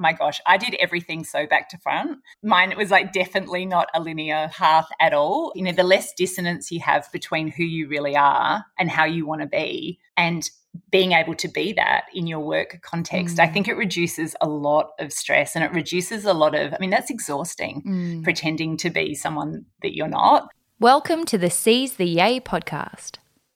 my gosh, I did everything so back to front. Mine was like definitely not a linear path at all. You know, the less dissonance you have between who you really are and how you want to be, and being able to be that in your work context, mm. I think it reduces a lot of stress and it reduces a lot of, I mean, that's exhausting mm. pretending to be someone that you're not. Welcome to the Seize the Yay podcast.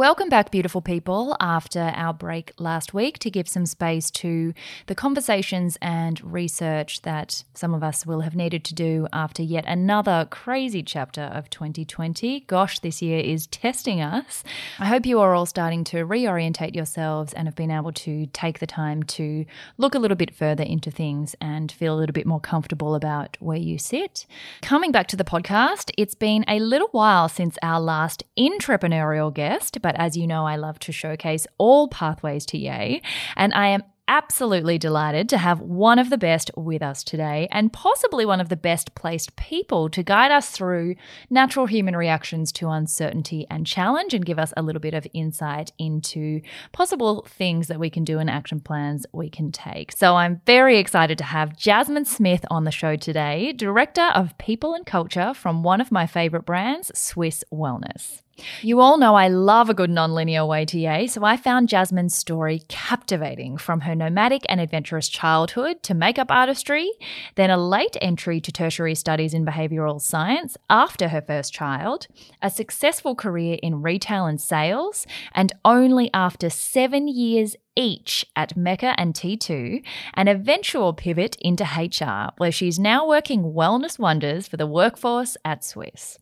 Welcome back, beautiful people, after our break last week to give some space to the conversations and research that some of us will have needed to do after yet another crazy chapter of 2020. Gosh, this year is testing us. I hope you are all starting to reorientate yourselves and have been able to take the time to look a little bit further into things and feel a little bit more comfortable about where you sit. Coming back to the podcast, it's been a little while since our last entrepreneurial guest but as you know, I love to showcase all pathways to Yay. And I am absolutely delighted to have one of the best with us today and possibly one of the best placed people to guide us through natural human reactions to uncertainty and challenge and give us a little bit of insight into possible things that we can do and action plans we can take. So I'm very excited to have Jasmine Smith on the show today, Director of People and Culture from one of my favorite brands, Swisse Wellness. You all know I love a good nonlinear way to yay, so I found Jasmine's story captivating from her nomadic and adventurous childhood to makeup artistry, then a late entry to tertiary studies in behavioural science after her first child, a successful career in retail and sales, and only after seven years each at Mecca and T2, an eventual pivot into HR, where she's now working wellness wonders for the workforce at Swisse.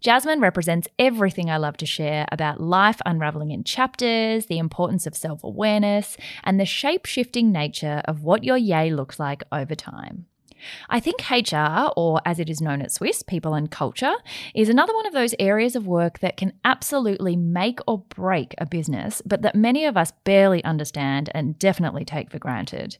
Jasmine represents everything I love to share about life unraveling in chapters, the importance of self awareness, and the shape shifting nature of what your yay looks like over time. I think HR, or as it is known at Swisse, people and culture, is another one of those areas of work that can absolutely make or break a business, but that many of us barely understand and definitely take for granted.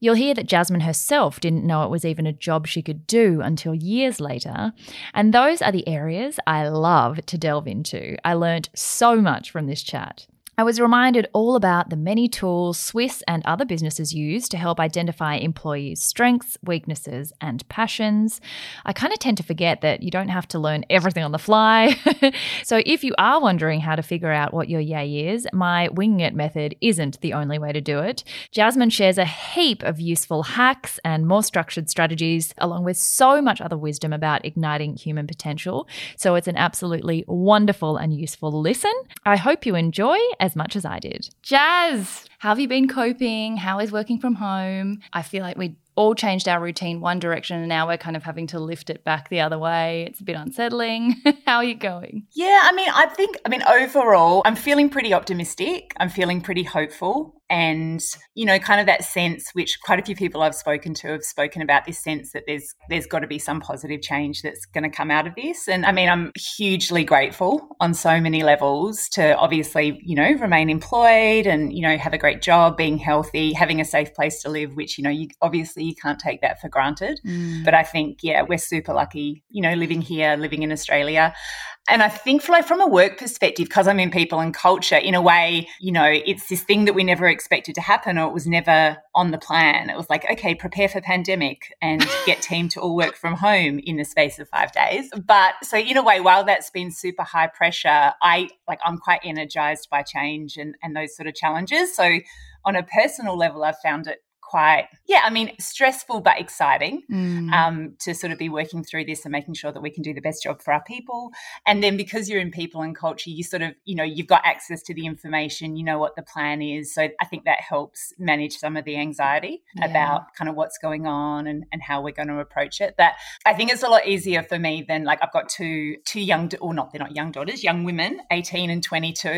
You'll hear that Jasmine herself didn't know it was even a job she could do until years later. And those are the areas I love to delve into. I learned so much from this chat. I was reminded all about the many tools Swisse and other businesses use to help identify employees' strengths, weaknesses, and passions. I kind of tend to forget that you don't have to learn everything on the fly. so, if you are wondering how to figure out what your yay is, my winging it method isn't the only way to do it. Jasmine shares a heap of useful hacks and more structured strategies, along with so much other wisdom about igniting human potential. So, it's an absolutely wonderful and useful listen. I hope you enjoy as much as I did. Jazz, how have you been coping? How is working from home? I feel like we all changed our routine one direction and now we're kind of having to lift it back the other way. It's a bit unsettling. How are you going? Yeah, I mean, I think, I mean, overall, I'm feeling pretty optimistic. I'm feeling pretty hopeful and you know kind of that sense which quite a few people I've spoken to have spoken about this sense that there's there's got to be some positive change that's going to come out of this and I mean I'm hugely grateful on so many levels to obviously you know remain employed and you know have a great job being healthy having a safe place to live which you know you obviously you can't take that for granted mm. but I think yeah we're super lucky you know living here living in Australia and I think, like from a work perspective, because I'm in people and culture, in a way, you know, it's this thing that we never expected to happen, or it was never on the plan. It was like, okay, prepare for pandemic and get team to all work from home in the space of five days. But so, in a way, while that's been super high pressure, I like I'm quite energized by change and and those sort of challenges. So, on a personal level, I've found it quite, yeah, I mean, stressful but exciting Mm. um, to sort of be working through this and making sure that we can do the best job for our people. And then because you're in people and culture, you sort of, you know, you've got access to the information, you know what the plan is. So I think that helps manage some of the anxiety Yeah. about kind of what's going on and, and how we're going to approach it. That I think it's a lot easier for me than like I've got two two young or not they're not young daughters, young women, 18 and 22.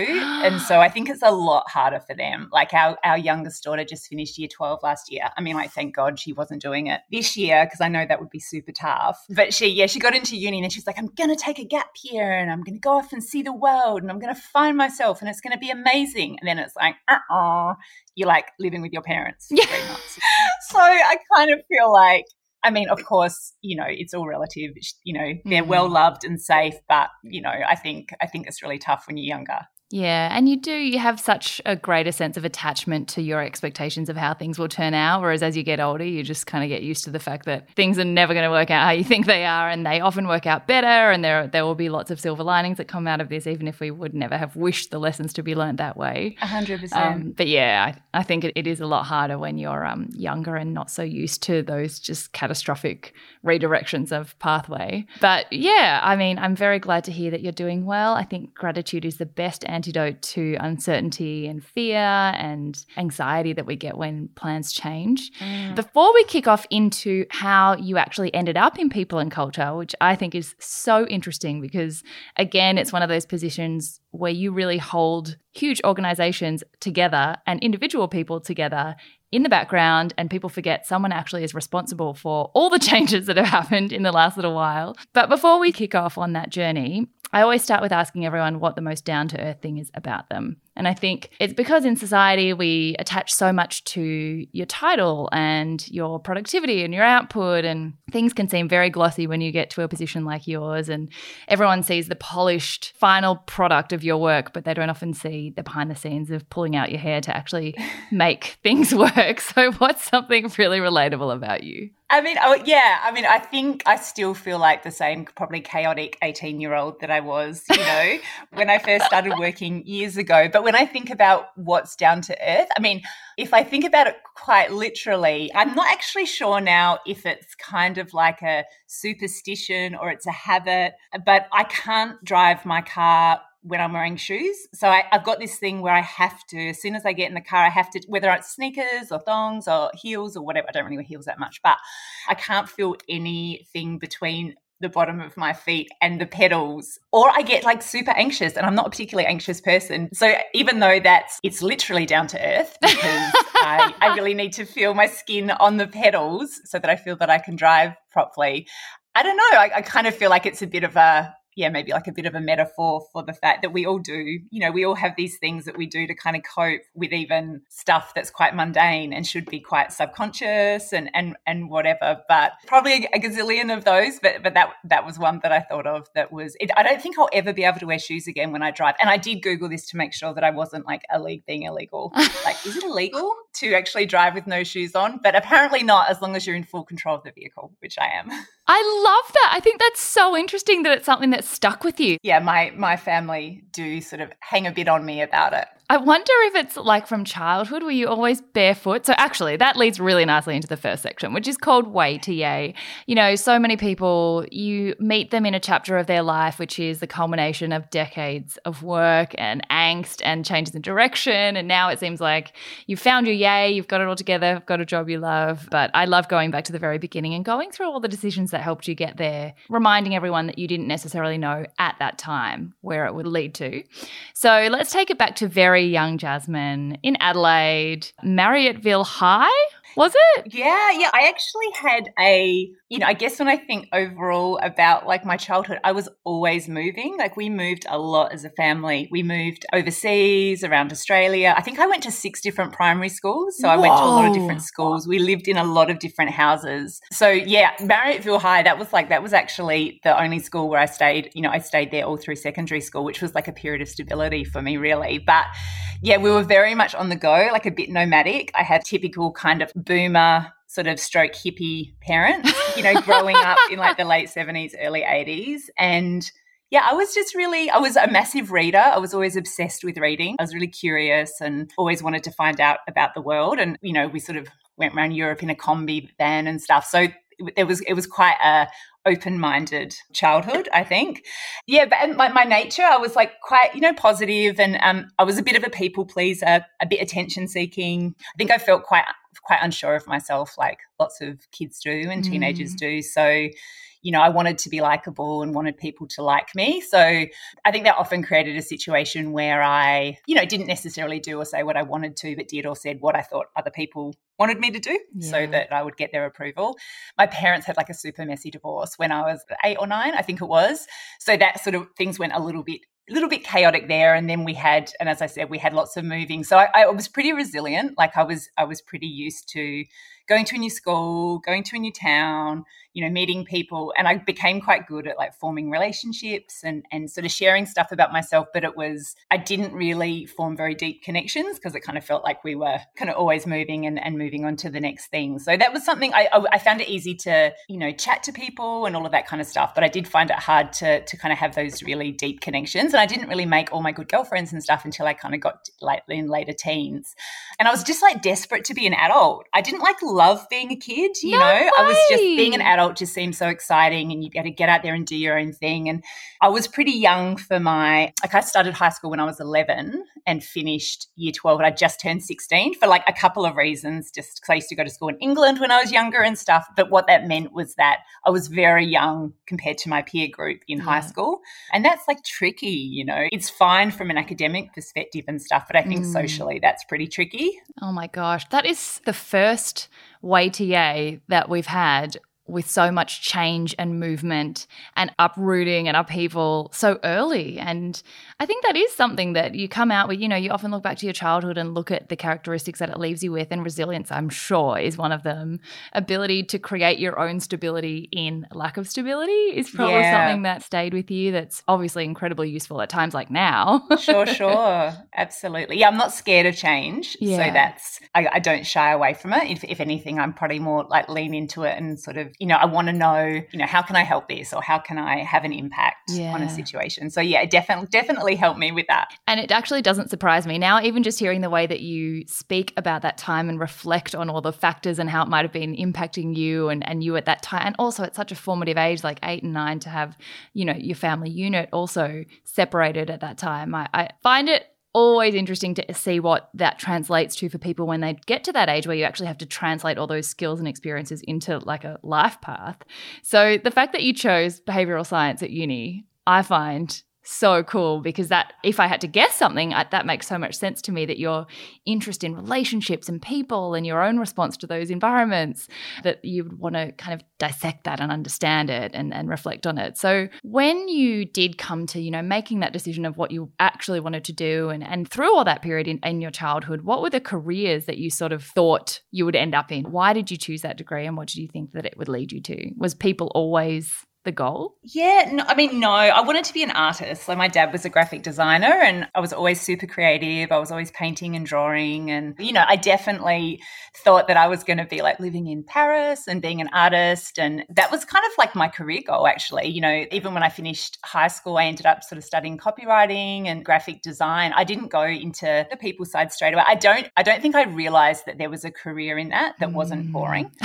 and so I think it's a lot harder for them. Like our our youngest daughter just finished year 12 last year. I mean, like thank God she wasn't doing it this year because I know that would be super tough. But she yeah, she got into uni and she's like I'm going to take a gap year and I'm going to go off and see the world and I'm going to find myself and it's going to be amazing. And then it's like, uh-uh, you're like living with your parents Yeah. so I kind of feel like I mean, of course, you know, it's all relative. You know, they're Mhm. well loved and safe, but you know, I think I think it's really tough when you're younger. Yeah, and you do you have such a greater sense of attachment to your expectations of how things will turn out whereas as you get older you just kind of get used to the fact that things are never going to work out how you think they are and they often work out better and there there will be lots of silver linings that come out of this even if we would never have wished the lessons to be learned that way. A hundred percent. Um, but yeah, I, I think it, it is a lot harder when you're um, younger and not so used to those just catastrophic redirections of pathway. But yeah, I mean, I'm very glad to hear that you're doing well. I think gratitude is the best antidote to uncertainty and fear and anxiety that we get when plans change. Mm. Before we kick off into how you actually ended up in people and culture, which I think is so interesting because, again, it's one of those positions where you really hold huge organizations together and individual people together in the background, and people forget someone actually is responsible for all the changes that have happened in the last little while. But before we kick off on that journey, I always start with asking everyone what the most down to earth thing is about them. And I think it's because in society we attach so much to your title and your productivity and your output, and things can seem very glossy when you get to a position like yours. And everyone sees the polished final product of your work, but they don't often see the behind the scenes of pulling out your hair to actually make things work. So, what's something really relatable about you? I mean, oh yeah. I mean, I think I still feel like the same, probably chaotic eighteen-year-old that I was, you know, when I first started working years ago. But when I think about what's down to earth, I mean, if I think about it quite literally, I'm not actually sure now if it's kind of like a superstition or it's a habit. But I can't drive my car when I'm wearing shoes. So I, I've got this thing where I have to, as soon as I get in the car, I have to, whether it's sneakers or thongs or heels or whatever, I don't really wear heels that much, but I can't feel anything between the bottom of my feet and the pedals or i get like super anxious and i'm not a particularly anxious person. So even though that's it's literally down to earth because I, I really need to feel my skin on the pedals so that i feel that i can drive properly. I don't know. I, I kind of feel like it's a bit of a yeah, maybe like a bit of a metaphor for the fact that we all do, you know, we all have these things that we do to kind of cope with even stuff that's quite mundane and should be quite subconscious and and and whatever. But probably a gazillion of those. But but that that was one that I thought of that was. It, I don't think I'll ever be able to wear shoes again when I drive. And I did Google this to make sure that I wasn't like illegal being illegal. like, is it illegal to actually drive with no shoes on? But apparently not, as long as you're in full control of the vehicle, which I am. I love that. I think that's so interesting that it's something that stuck with you. Yeah, my my family do sort of hang a bit on me about it. I wonder if it's like from childhood, were you always barefoot? So actually, that leads really nicely into the first section, which is called Way to Yay. You know, so many people, you meet them in a chapter of their life, which is the culmination of decades of work and angst and changes in direction. And now it seems like you've found your yay, you've got it all together, got a job you love. But I love going back to the very beginning and going through all the decisions that helped you get there, reminding everyone that you didn't necessarily know at that time where it would lead to. So let's take it back to very young Jasmine in Adelaide, Marryatville High, was it? Yeah, yeah. I actually had a, you know, I guess when I think overall about like my childhood, I was always moving. Like we moved a lot as a family. We moved overseas, around Australia. I think I went to six different primary schools. So I went to a lot of different schools. We lived in a lot of different houses. So yeah, Marryatville High, that was like, that was actually the only school where I stayed. You know, I stayed there all through secondary school, which was like a period of stability for me, really. But yeah, we were very much on the go, like a bit nomadic. I had typical kind of boomer sort of stroke hippie parents, you know, growing up in like the late 70s, early 80s. And yeah, I was just really, I was a massive reader. I was always obsessed with reading. I was really curious and always wanted to find out about the world. And, you know, we sort of went around Europe in a combi van and stuff. So it was it was quite a open-minded childhood i think yeah but my, my nature i was like quite you know positive and um, i was a bit of a people pleaser a bit attention seeking i think i felt quite quite unsure of myself like lots of kids do and teenagers mm. do so you know, I wanted to be likable and wanted people to like me. So I think that often created a situation where I, you know, didn't necessarily do or say what I wanted to, but did or said what I thought other people wanted me to do yeah. so that I would get their approval. My parents had like a super messy divorce when I was eight or nine, I think it was. So that sort of things went a little bit a little bit chaotic there and then we had and as i said we had lots of moving. So I, I, was pretty resilient. Like i was i was pretty used to going to a new school going to a new town you know meeting people. And i became quite good at like forming relationships and and sort of sharing stuff about myself but it was i didn't really form very deep connections because it kind of felt like we were kind of always moving and, and moving on to the next thing. So that was something I, I found it easy to you know chat to people and all of that kind of stuff but i did find it hard to to kind of have those really deep connections. And i didn't really make all my good girlfriends and stuff until i kind of got like in later teens. And i was just like desperate to be an adult. I didn't like love being a kid you no know way. i was just being an adult just seemed so exciting and you got to get out there and do your own thing. And I was pretty young for my, like, I started high school when I was 11 and finished year 12, and I just turned 16 for like a couple of reasons, just because I used to go to school in England when I was younger and stuff. But what that meant was that I was very young compared to my peer group in yeah. high school. And that's like tricky, you know, it's fine from an academic perspective and stuff, but I think mm. socially that's pretty tricky. Oh my gosh. That is the first YTA that we've had with so much change and movement and uprooting and upheaval so early. And I think that is something that you come out with. You know, you often look back to your childhood and look at the characteristics that it leaves you with, and resilience, I'm sure, is one of them. Ability to create your own stability in lack of stability is probably yeah. something that stayed with you that's obviously incredibly useful at times like now. sure, sure. Absolutely. Yeah, I'm not scared of change. Yeah. So that's, I, I don't shy away from it. If, if anything, I'm probably more like lean into it and sort of you know, I want to know, you know, how can I help this or how can I have an impact yeah. on a situation? So yeah, it definitely definitely helped me with that. And it actually doesn't surprise me now, even just hearing the way that you speak about that time and reflect on all the factors and how it might have been impacting you and, and you at that time. And also at such a formative age, like eight and nine, to have, you know, your family unit also separated at that time. I, I find it always interesting to see what that translates to for people when they get to that age where you actually have to translate all those skills and experiences into like a life path. So the fact that you chose behavioral science at uni, I find so cool because that if i had to guess something I, that makes so much sense to me that your interest in relationships and people and your own response to those environments that you would want to kind of dissect that and understand it and, and reflect on it. So when you did come to you know making that decision of what you actually wanted to do and, and through all that period in, in your childhood what were the careers that you sort of thought you would end up in? Why did you choose that degree and what did you think that it would lead you to? Was people always the goal? Yeah, no, I mean, no, I wanted to be an artist. So my dad was a graphic designer and I was always super creative. I was always painting and drawing. And, you know, I definitely thought that I was going to be like living in Paris and being an artist. And that was kind of like my career goal, actually. You know, even when I finished high school, I ended up sort of studying copywriting and graphic design. I didn't go into the people side straight away. I don't, I don't think I realized that there was a career in that that wasn't mm. boring,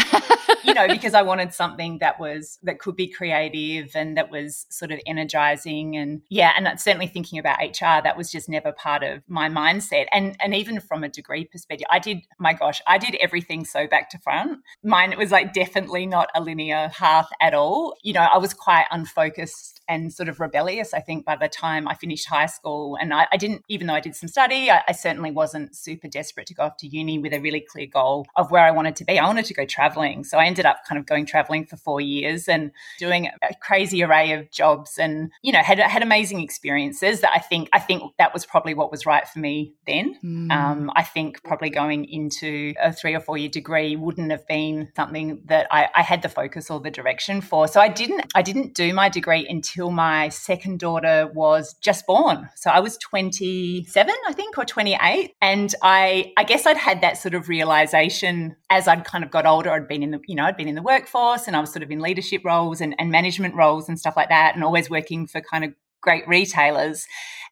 you know, because I wanted something that was, that could be creative and that was sort of energizing and yeah and certainly thinking about hr that was just never part of my mindset. And and even from a degree perspective i did my gosh i did everything so back to front. Mine was like definitely not a linear path at all. You know i was quite unfocused and sort of rebellious i think by the time i finished high school. And i, I didn't even though i did some study I, I certainly wasn't super desperate to go off to uni with a really clear goal of where i wanted to be. I wanted to go traveling. So i ended up kind of going traveling for four years and doing a crazy array of jobs and you know had had amazing experiences that I think I think that was probably what was right for me then. Mm. Um, I think probably going into a three or four year degree wouldn't have been something that I, I had the focus or the direction for. So I didn't I didn't do my degree until my second daughter was just born. So I was 27, I think, or 28, and I I guess I'd had that sort of realization as I'd kind of got older. I'd been in the you know I'd been in the workforce and I was sort of in leadership roles and, and management roles and stuff like that, and always working for kind of great retailers.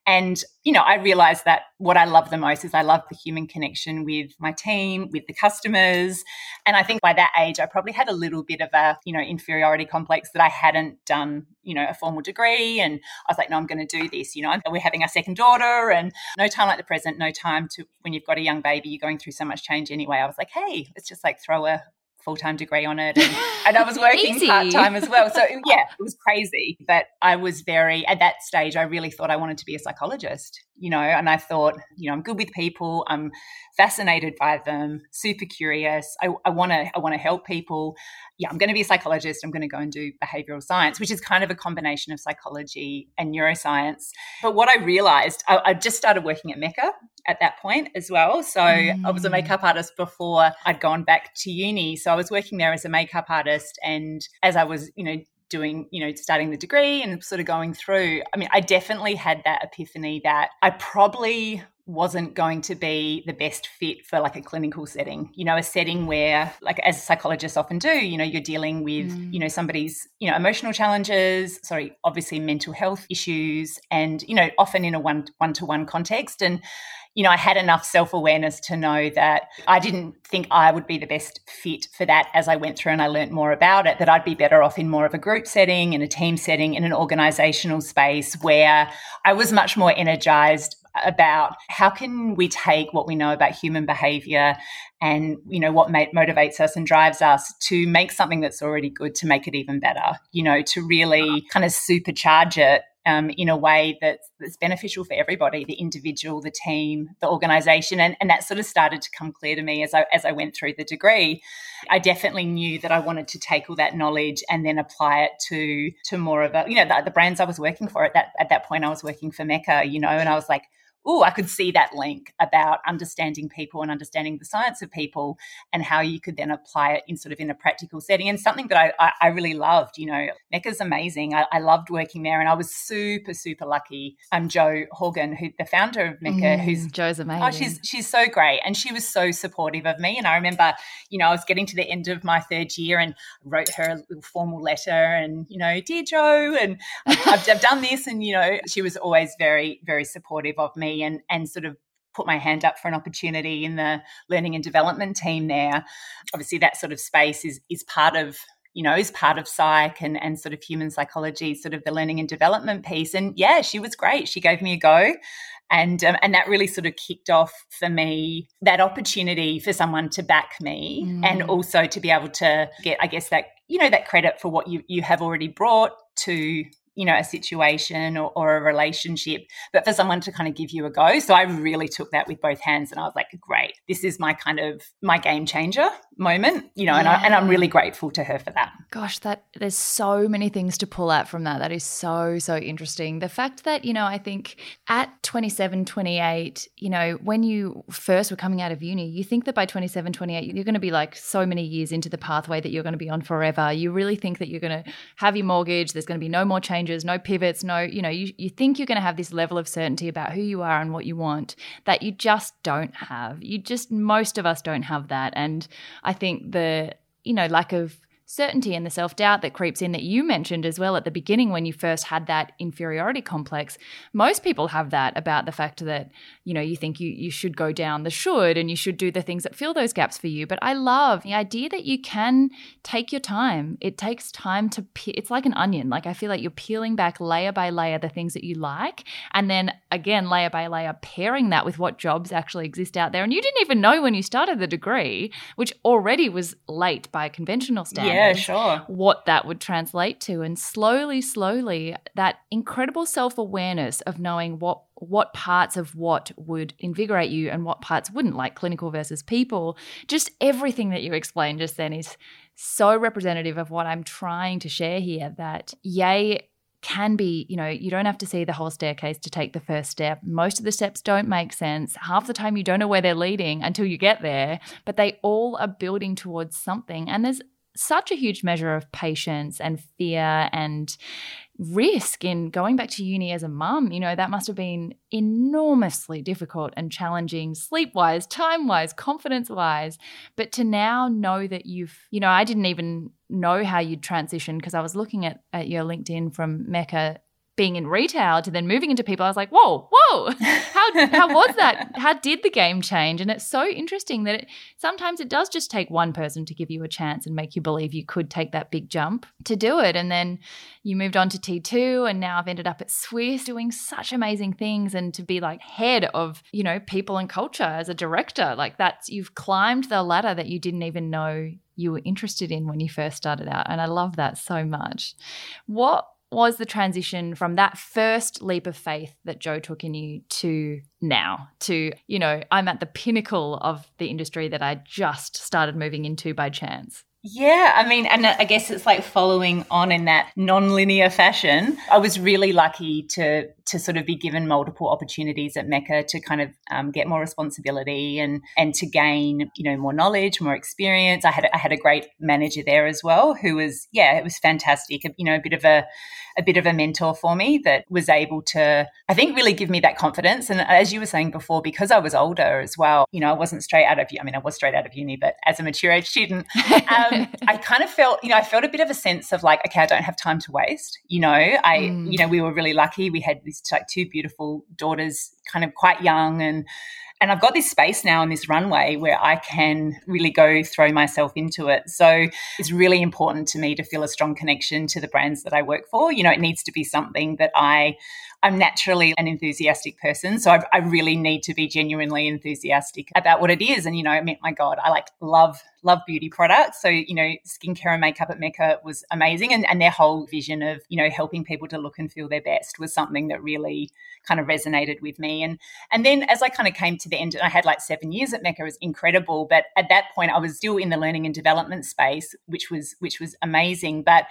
And, you know, I realized that what I love the most is I love the human connection with my team, with the customers. And I think by that age, I probably had a little bit of a, you know, inferiority complex that I hadn't done, you know, a formal degree. And I was like, no, I'm going to do this. You know, we're having our second daughter and no time like the present, no time to, when you've got a young baby, you're going through so much change anyway. I was like, hey, let's just like throw a, full time degree on it. And, and I was working part time as well. So, yeah, it was crazy. But I was very, at that stage, I really thought I wanted to be a psychologist, you know, and I thought, you know, I'm good with people. I'm fascinated by them, super curious. I want to, I want to help people. Yeah, I'm going to be a psychologist. I'm going to go and do behavioral science, which is kind of a combination of psychology and neuroscience. But what I realized, I, I just started working at Mecca at that point as well. So mm. I was a mm. makeup artist before I'd gone back to uni. So I was working there as a makeup artist. And as I was, you know, doing, you know, starting the degree and sort of going through, I mean, I definitely had that epiphany that I probably wasn't going to be the best fit for like a clinical setting you know a setting where like as psychologists often do you know you're dealing with mm. you know somebody's you know emotional challenges sorry obviously mental health issues and you know often in a one one to one context and you know, I had enough self awareness to know that I didn't think I would be the best fit for that as I went through and I learned more about it, that I'd be better off in more of a group setting, in a team setting, in an organizational space where I was much more energized about how can we take what we know about human behavior and you know what motivates us and drives us to make something that's already good to make it even better you know to really kind of supercharge it um, in a way that's, that's beneficial for everybody the individual the team the organization and, and that sort of started to come clear to me as I, as I went through the degree. I definitely knew that I wanted to take all that knowledge and then apply it to to more of a you know the, the brands I was working for at that at that point I was working for Mecca you know and I was like oh, I could see that link about understanding people and understanding the science of people and how you could then apply it in sort of in a practical setting. And something that I, I, I really loved, you know, Mecca's amazing. I, I, loved working there and I was super, super lucky. I'm Jo Horgan, who the founder of Mecca, mm, who's Jo's amazing. Oh, she's she's so great. And she was so supportive of me. And I remember, you know, I was getting to the end of my third year and wrote her a little formal letter and, you know, dear Jo, and I've, I've done this. And, you know, she was always very, very supportive of me and and sort of put my hand up for an opportunity in the learning and development team there. Obviously, that sort of space is is part of you know is part of psych and and sort of human psychology, sort of the learning and development piece. And yeah, she was great. She gave me a go. And um, and that really sort of kicked off for me that opportunity for someone to back me mm. and also to be able to get I guess that you know that credit for what you you have already brought to you know a situation or, or, a relationship but for someone to kind of give you a go. So i really took that with both hands and i was like great. This is my kind of my game changer moment you know yeah. and, I, and i'm really grateful to her for that. Gosh that there's so many things to pull out from that. That is so so interesting. The fact that you know i think at 27 28 you know when you first were coming out of uni you think that by 27 28 you're going to be like so many years into the pathway that you're going to be on forever. You really think that you're going to have your mortgage there's going to be no more change changes, no pivots, no, you know, you, you think you're going to have this level of certainty about who you are and what you want that you just don't have. You just, most of us don't have that. And I think the, you know, lack of certainty and the self doubt that creeps in that you mentioned as well at the beginning when you first had that inferiority complex. Most people have that about the fact that, you know, you think you, you should go down the should and you should do the things that fill those gaps for you. But I love the idea that you can take your time. It takes time to, pe- it's like an onion. Like I feel like you're peeling back layer by layer the things that you like. And then again, layer by layer, pairing that with what jobs actually exist out there. And you didn't even know when you started the degree, which already was late by conventional standards. Yeah yeah, sure. what that would translate to. And slowly, slowly, that incredible self awareness of knowing what what parts of what would invigorate you and what parts wouldn't, like clinical versus people. Just everything that you explained just then is so representative of what I'm trying to share here that yay can be, you know, you don't have to see the whole staircase to take the first step. Most of the steps don't make sense. Half the time you don't know where they're leading until you get there, but they all are building towards something. And there's such a huge measure of patience and fear and risk in going back to uni as a mum. You know, that must have been enormously difficult and challenging, sleep wise, time wise, confidence wise. But to now know that you've, you know, I didn't even know how you'd transition because I was looking at, at your LinkedIn from Mecca being in retail to then moving into people, I was like, whoa, whoa, how, how was that? How did the game change? And it's so interesting that it, sometimes it does just take one person to give you a chance and make you believe you could take that big jump to do it. And then you moved on to T2 and now I've ended up at Swisse doing such amazing things and to be like head of, you know, people and culture as a director, like that's, you've climbed the ladder that you didn't even know you were interested in when you first started out. And I love that so much. What was the transition from that first leap of faith that Jo took in you to now to, you know, I'm at the pinnacle of the industry that I just started moving into by chance? Yeah, I mean, and I guess it's like following on in that non-linear fashion. I was really lucky to to sort of be given multiple opportunities at Mecca to kind of um, get more responsibility and and to gain you know more knowledge, more experience. I had I had a great manager there as well, who was yeah, it was fantastic. You know, a bit of a a bit of a mentor for me that was able to, I think, really give me that confidence. And as you were saying before, because I was older as well, you know, I wasn't straight out of, I mean, I was straight out of uni, but as a mature age student, um, I kind of felt, you know, I felt a bit of a sense of like, okay, I don't have time to waste. You know, I, mm. you know, we were really lucky. We had these like two beautiful daughters, kind of quite young and, and I've got this space now in this runway where I can really go throw myself into it. So it's really important to me to feel a strong connection to the brands that I work for. You know, it needs to be something that I I'm naturally an enthusiastic person. So I, I, really need to be genuinely enthusiastic about what it is. And, you know, I mean, my God, I like love, love beauty products. So, you know, skincare and makeup at Mecca was amazing. And, and their whole vision of, you know, helping people to look and feel their best was something that really kind of resonated with me. And, and then as I kind of came to the end, I had like seven years at Mecca, was incredible. But at that point, I was still in the learning and development space, which was, which was amazing. But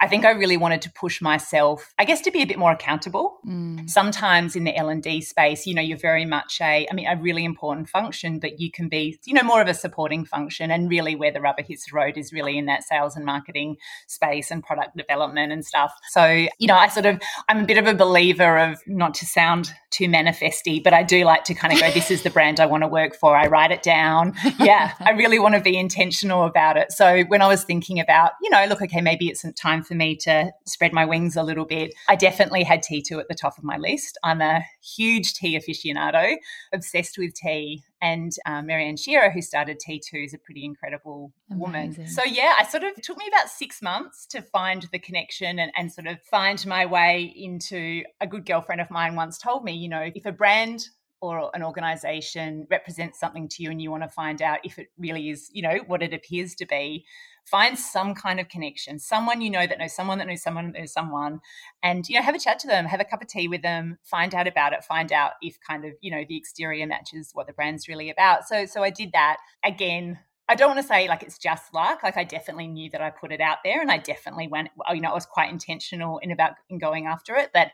I think I really wanted to push myself, I guess, to be a bit more accountable. Mm. Sometimes in the L and D space, you know, you're very much a, I mean, a really important function, but you can be, you know, more of a supporting function. And really, where the rubber hits the road is really in that sales and marketing space and product development and stuff. So, you know, I sort of, I'm a bit of a believer of not to sound too manifesty, but I do like to kind of go, this is the brand I want to work for. I write it down. Yeah, I really want to be intentional about it. So when I was thinking about, you know, look, okay, maybe it's time for me to spread my wings a little bit, I definitely had T2 at the top of my list. I'm a huge tea aficionado, obsessed with tea. And um, Maryanne Shearer, who started T2, is a pretty incredible Amazing. woman. So, yeah, I sort of took me about six months to find the connection and, and sort of find my way into a good girlfriend of mine once told me, you know, if a brand or an organization represents something to you and you want to find out if it really is, you know, what it appears to be, find some kind of connection, someone you know that knows someone that knows someone that knows someone, and you know, have a chat to them, have a cup of tea with them, find out about it, find out if kind of, you know, the exterior matches what the brand's really about. So so I did that. Again, I don't want to say like it's just luck. Like I definitely knew that I put it out there, and I definitely went. You know, I was quite intentional in about in going after it. But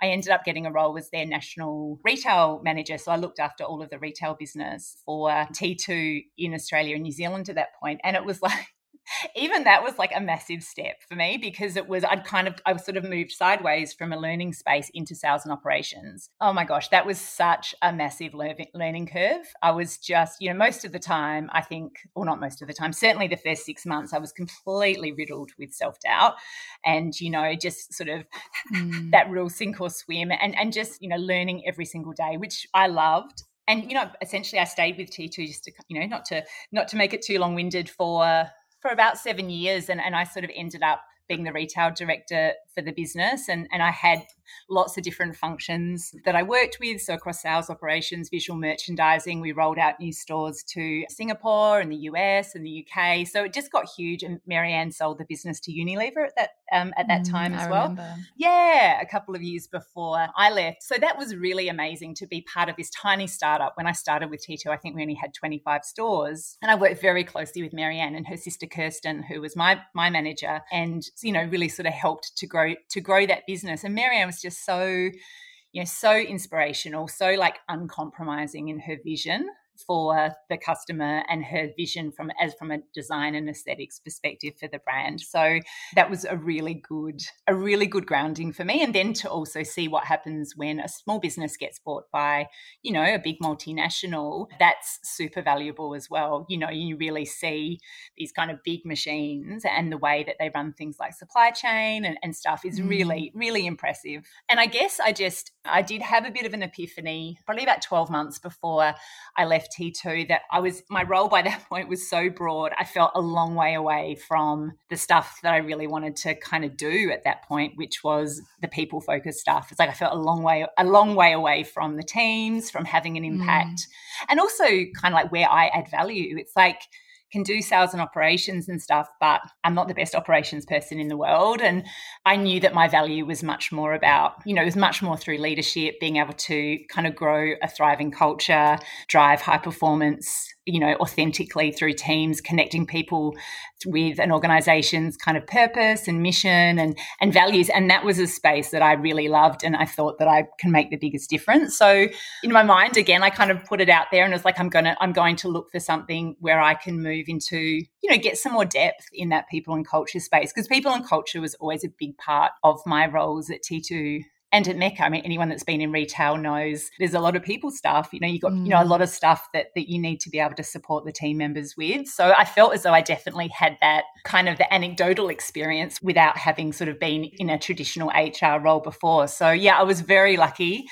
I ended up getting a role as their national retail manager. So I looked after all of the retail business for T2 in Australia and New Zealand at that point, and it was like even that was like a massive step for me because it was I'd kind of I was sort of moved sideways from a learning space into sales and operations. Oh my gosh, that was such a massive learning curve. I was just, you know, most of the time I think, or not most of the time, certainly the first 6 months I was completely riddled with self-doubt and you know, just sort of mm. that real sink or swim and and just, you know, learning every single day, which I loved and you know essentially i stayed with t2 just to you know not to not to make it too long-winded for for about seven years and, and I sort of ended up being the retail director for the business and, and I had lots of different functions that I worked with. So across sales operations, visual merchandising, we rolled out new stores to Singapore and the US and the UK. So it just got huge. And Maryanne sold the business to Unilever at that um, at that mm, time as I well. Remember. Yeah, a couple of years before I left. So that was really amazing to be part of this tiny startup. When I started with T2, I think we only had 25 stores. And I worked very closely with Maryanne and her sister Kirsten, who was my my manager, and you know, really sort of helped to grow to grow that business. And Maryanne was just so, you know, so inspirational, so like uncompromising in her vision for the customer and her vision from as from a design and aesthetics perspective for the brand. So that was a really good a really good grounding for me and then to also see what happens when a small business gets bought by, you know, a big multinational, that's super valuable as well. You know, you really see these kind of big machines and the way that they run things like supply chain and, and stuff is mm. really, really impressive. And I guess I just I did have a bit of an epiphany probably about 12 months before I left T2 that I was, my role by that point was so broad. I felt a long way away from the stuff that I really wanted to kind of do at that point, which was the people focused stuff. It's like I felt a long way, a long way away from the teams, from having an impact, mm. and also kind of like where I add value. It's like, can do sales and operations and stuff, but I'm not the best operations person in the world. And I knew that my value was much more about, you know, it was much more through leadership, being able to kind of grow a thriving culture, drive high performance you know, authentically through teams, connecting people with an organization's kind of purpose and mission and, and values. And that was a space that I really loved and I thought that I can make the biggest difference. So in my mind, again, I kind of put it out there and it's like I'm gonna I'm going to look for something where I can move into, you know, get some more depth in that people and culture space. Because people and culture was always a big part of my roles at T2 and at Mecca, I mean, anyone that's been in retail knows there's a lot of people stuff. You know, you got mm. you know a lot of stuff that that you need to be able to support the team members with. So I felt as though I definitely had that kind of the anecdotal experience without having sort of been in a traditional HR role before. So yeah, I was very lucky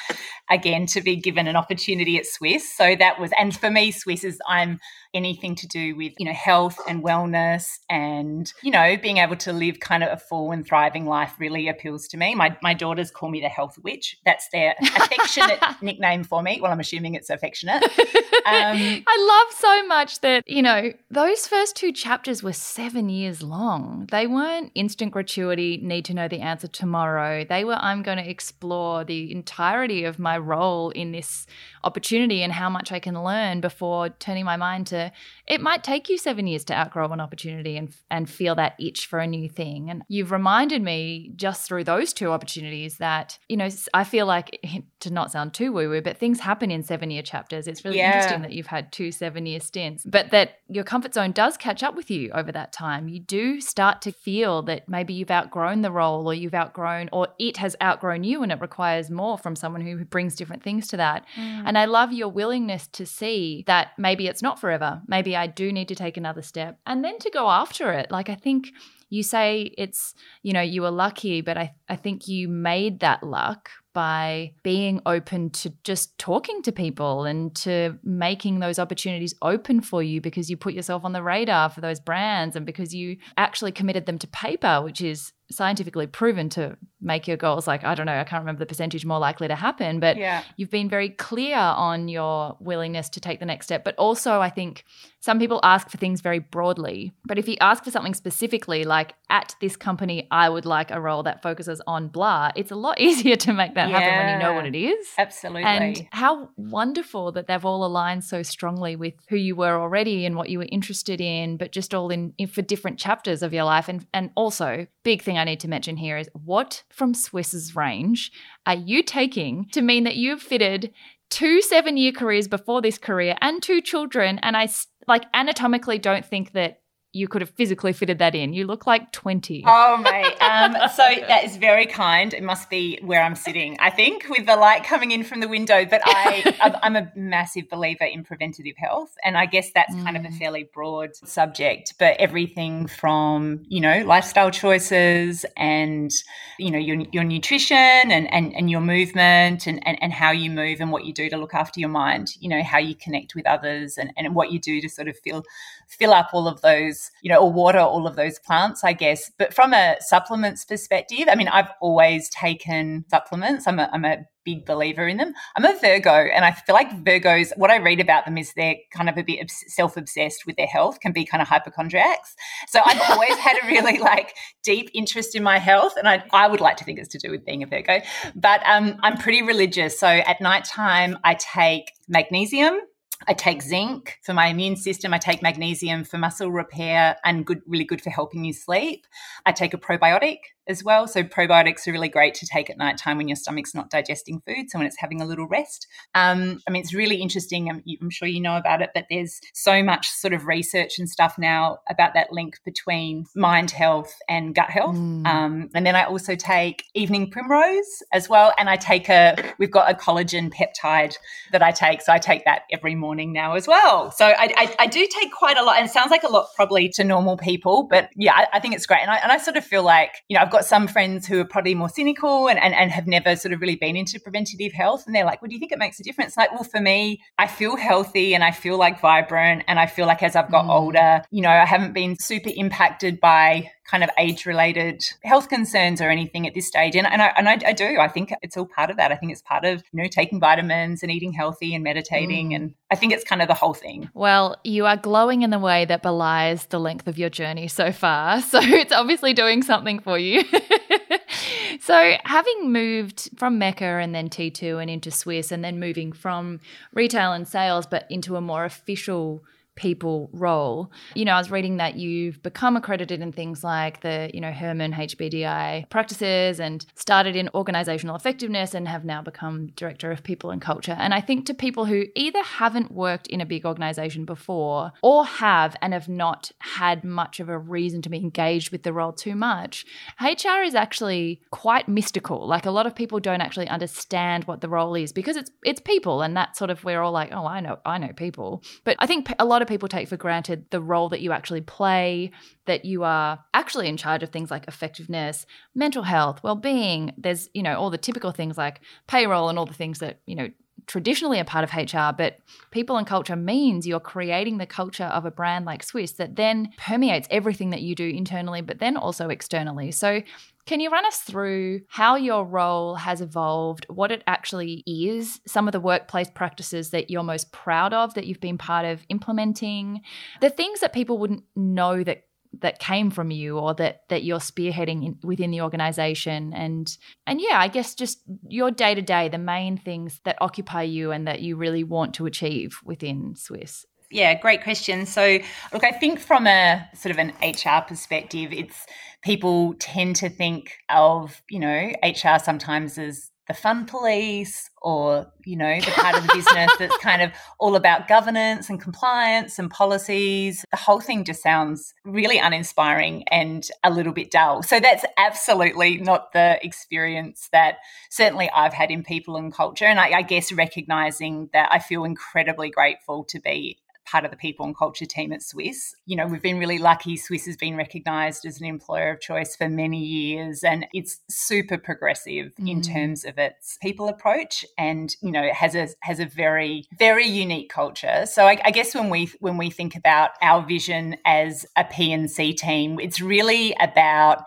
again to be given an opportunity at Swisse. So that was, and for me, Swisse is I'm anything to do with you know health and wellness and you know being able to live kind of a full and thriving life really appeals to me. My my daughters call me the health witch. That's their affectionate nickname for me. Well, I'm assuming it's affectionate. Um, I love so much that, you know, those first two chapters were seven years long. They weren't instant gratuity, need to know the answer tomorrow. They were, I'm going to explore the entirety of my role in this opportunity and how much I can learn before turning my mind to it might take you seven years to outgrow an opportunity and, and feel that itch for a new thing. And you've reminded me just through those two opportunities that, you know, I feel like to not sound too woo woo, but things happen in seven year chapters. It's really yeah. interesting that you've had two seven year stints, but that your comfort zone does catch up with you over that time. You do start to feel that maybe you've outgrown the role or you've outgrown or it has outgrown you and it requires more from someone who brings different things to that. Mm. And I love your willingness to see that maybe it's not forever. Maybe I do need to take another step and then to go after it. Like, I think you say it's, you know, you were lucky, but I, I think you made that luck by being open to just talking to people and to making those opportunities open for you because you put yourself on the radar for those brands and because you actually committed them to paper, which is scientifically proven to make your goals like i don't know i can't remember the percentage more likely to happen but yeah. you've been very clear on your willingness to take the next step. But also i think some people ask for things very broadly but if you ask for something specifically like at this company i would like a role that focuses on blah it's a lot easier to make that yeah, happen when you know what it is. Absolutely. and how wonderful that they've all aligned so strongly with who you were already and what you were interested in but just all in, in for different chapters of your life. And and also big thing I need to mention here is what from Swisse's range are you taking to mean that you've fitted two seven year careers before this career and two children? And I like anatomically don't think that you could have physically fitted that in. You look like 20. Oh, mate. Um, so that is very kind. It must be where I'm sitting, I think, with the light coming in from the window. But I, I'm a massive believer in preventative health. And I guess that's kind of a mm. fairly broad subject. But everything from, you know, lifestyle choices and, you know, your, your nutrition and, and, and your movement and, and, and how you move and what you do to look after your mind, you know, how you connect with others and, and what you do to sort of feel fill up all of those, you know, or water all of those plants, I guess. But from a supplements perspective, I mean, I've always taken supplements. I'm a, I'm a big believer in them. I'm a Virgo, and I feel like Virgos, what I read about them is they're kind of a bit self obsessed with their health, can be kind of hypochondriacs. So I've always had a really like deep interest in my health, and I, I would like to think it's to do with being a Virgo. But um, I'm pretty religious. So at nighttime, I take magnesium I take zinc for my immune system. I take magnesium for muscle repair and good, really good for helping you sleep. I take a probiotic as well. So probiotics are really great to take at night time when your stomach's not digesting food. So when it's having a little rest. Um, I mean, it's really interesting. I'm, I'm, sure you know about it, but there's so much sort of research and stuff now about that link between mind health and gut health. Mm. Um, and then I also take evening primrose as well. And I take a, we've got a collagen peptide that I take. So I take that every morning now as well. So I, I, I do take quite a lot. And it sounds like a lot probably to normal people, but yeah, I, I think it's great. And I, and I sort of feel like, you know, I've got got some friends who are probably more cynical and, and, and have never sort of really been into preventative health. And they're like, well, do you think it makes a difference? Like, well, for me, I feel healthy and I feel like vibrant. And I feel like as I've got mm. older, you know, I haven't been super impacted by kind of age related health concerns or anything at this stage. And, and, I, and I, I, do. I think it's all part of that. I think it's part of, you know, taking vitamins and eating healthy and meditating. Mm. And I think it's kind of the whole thing. Well, you are glowing in the way that belies the length of your journey so far. So it's obviously doing something for you. so, having moved from Mecca and then T2 and into Swisse and then moving from retail and sales, but into a more official people role. You know, I was reading that you've become accredited in things like the, you know, Herrmann HBDI practices and started in organizational effectiveness and have now become director of people and culture. And I think to people who either haven't worked in a big organization before or have and have not had much of a reason to be engaged with the role too much, HR is actually quite mystical. Like a lot of people don't actually understand what the role is because it's it's people and that's sort of we're all like, oh, I know I know people. But I think a lot of people take for granted the role that you actually play, that you are actually in charge of things like effectiveness, mental health, well-being. There's, you know, all the typical things like payroll and all the things that, you know, traditionally a part of HR, but people and culture means you're creating the culture of a brand like Swisse that then permeates everything that you do internally, but then also externally. So can you run us through how your role has evolved, what it actually is, some of the workplace practices that you're most proud of that you've been part of implementing, the things that people wouldn't know that that came from you or that that you're spearheading in, within the organization. And and yeah i guess just your day to day the main things that occupy you and that you really want to achieve within swisse. Yeah great question. So look i think from a sort of an hr perspective it's people tend to think of, you know, HR sometimes as the fun police or, you know, the part of the business that's kind of all about governance and compliance and policies. The whole thing just sounds really uninspiring and a little bit dull. So that's absolutely not the experience that certainly I've had in people and culture. And I, I guess recognizing that I feel incredibly grateful to be part of the people and culture team at Swisse. You know, we've been really lucky. Swisse has been recognised as an employer of choice for many years, and it's super progressive mm. in terms of its people approach, and you know, it has a has a very very unique culture. So I, I guess when we when we think about our vision as a PNC team, it's really about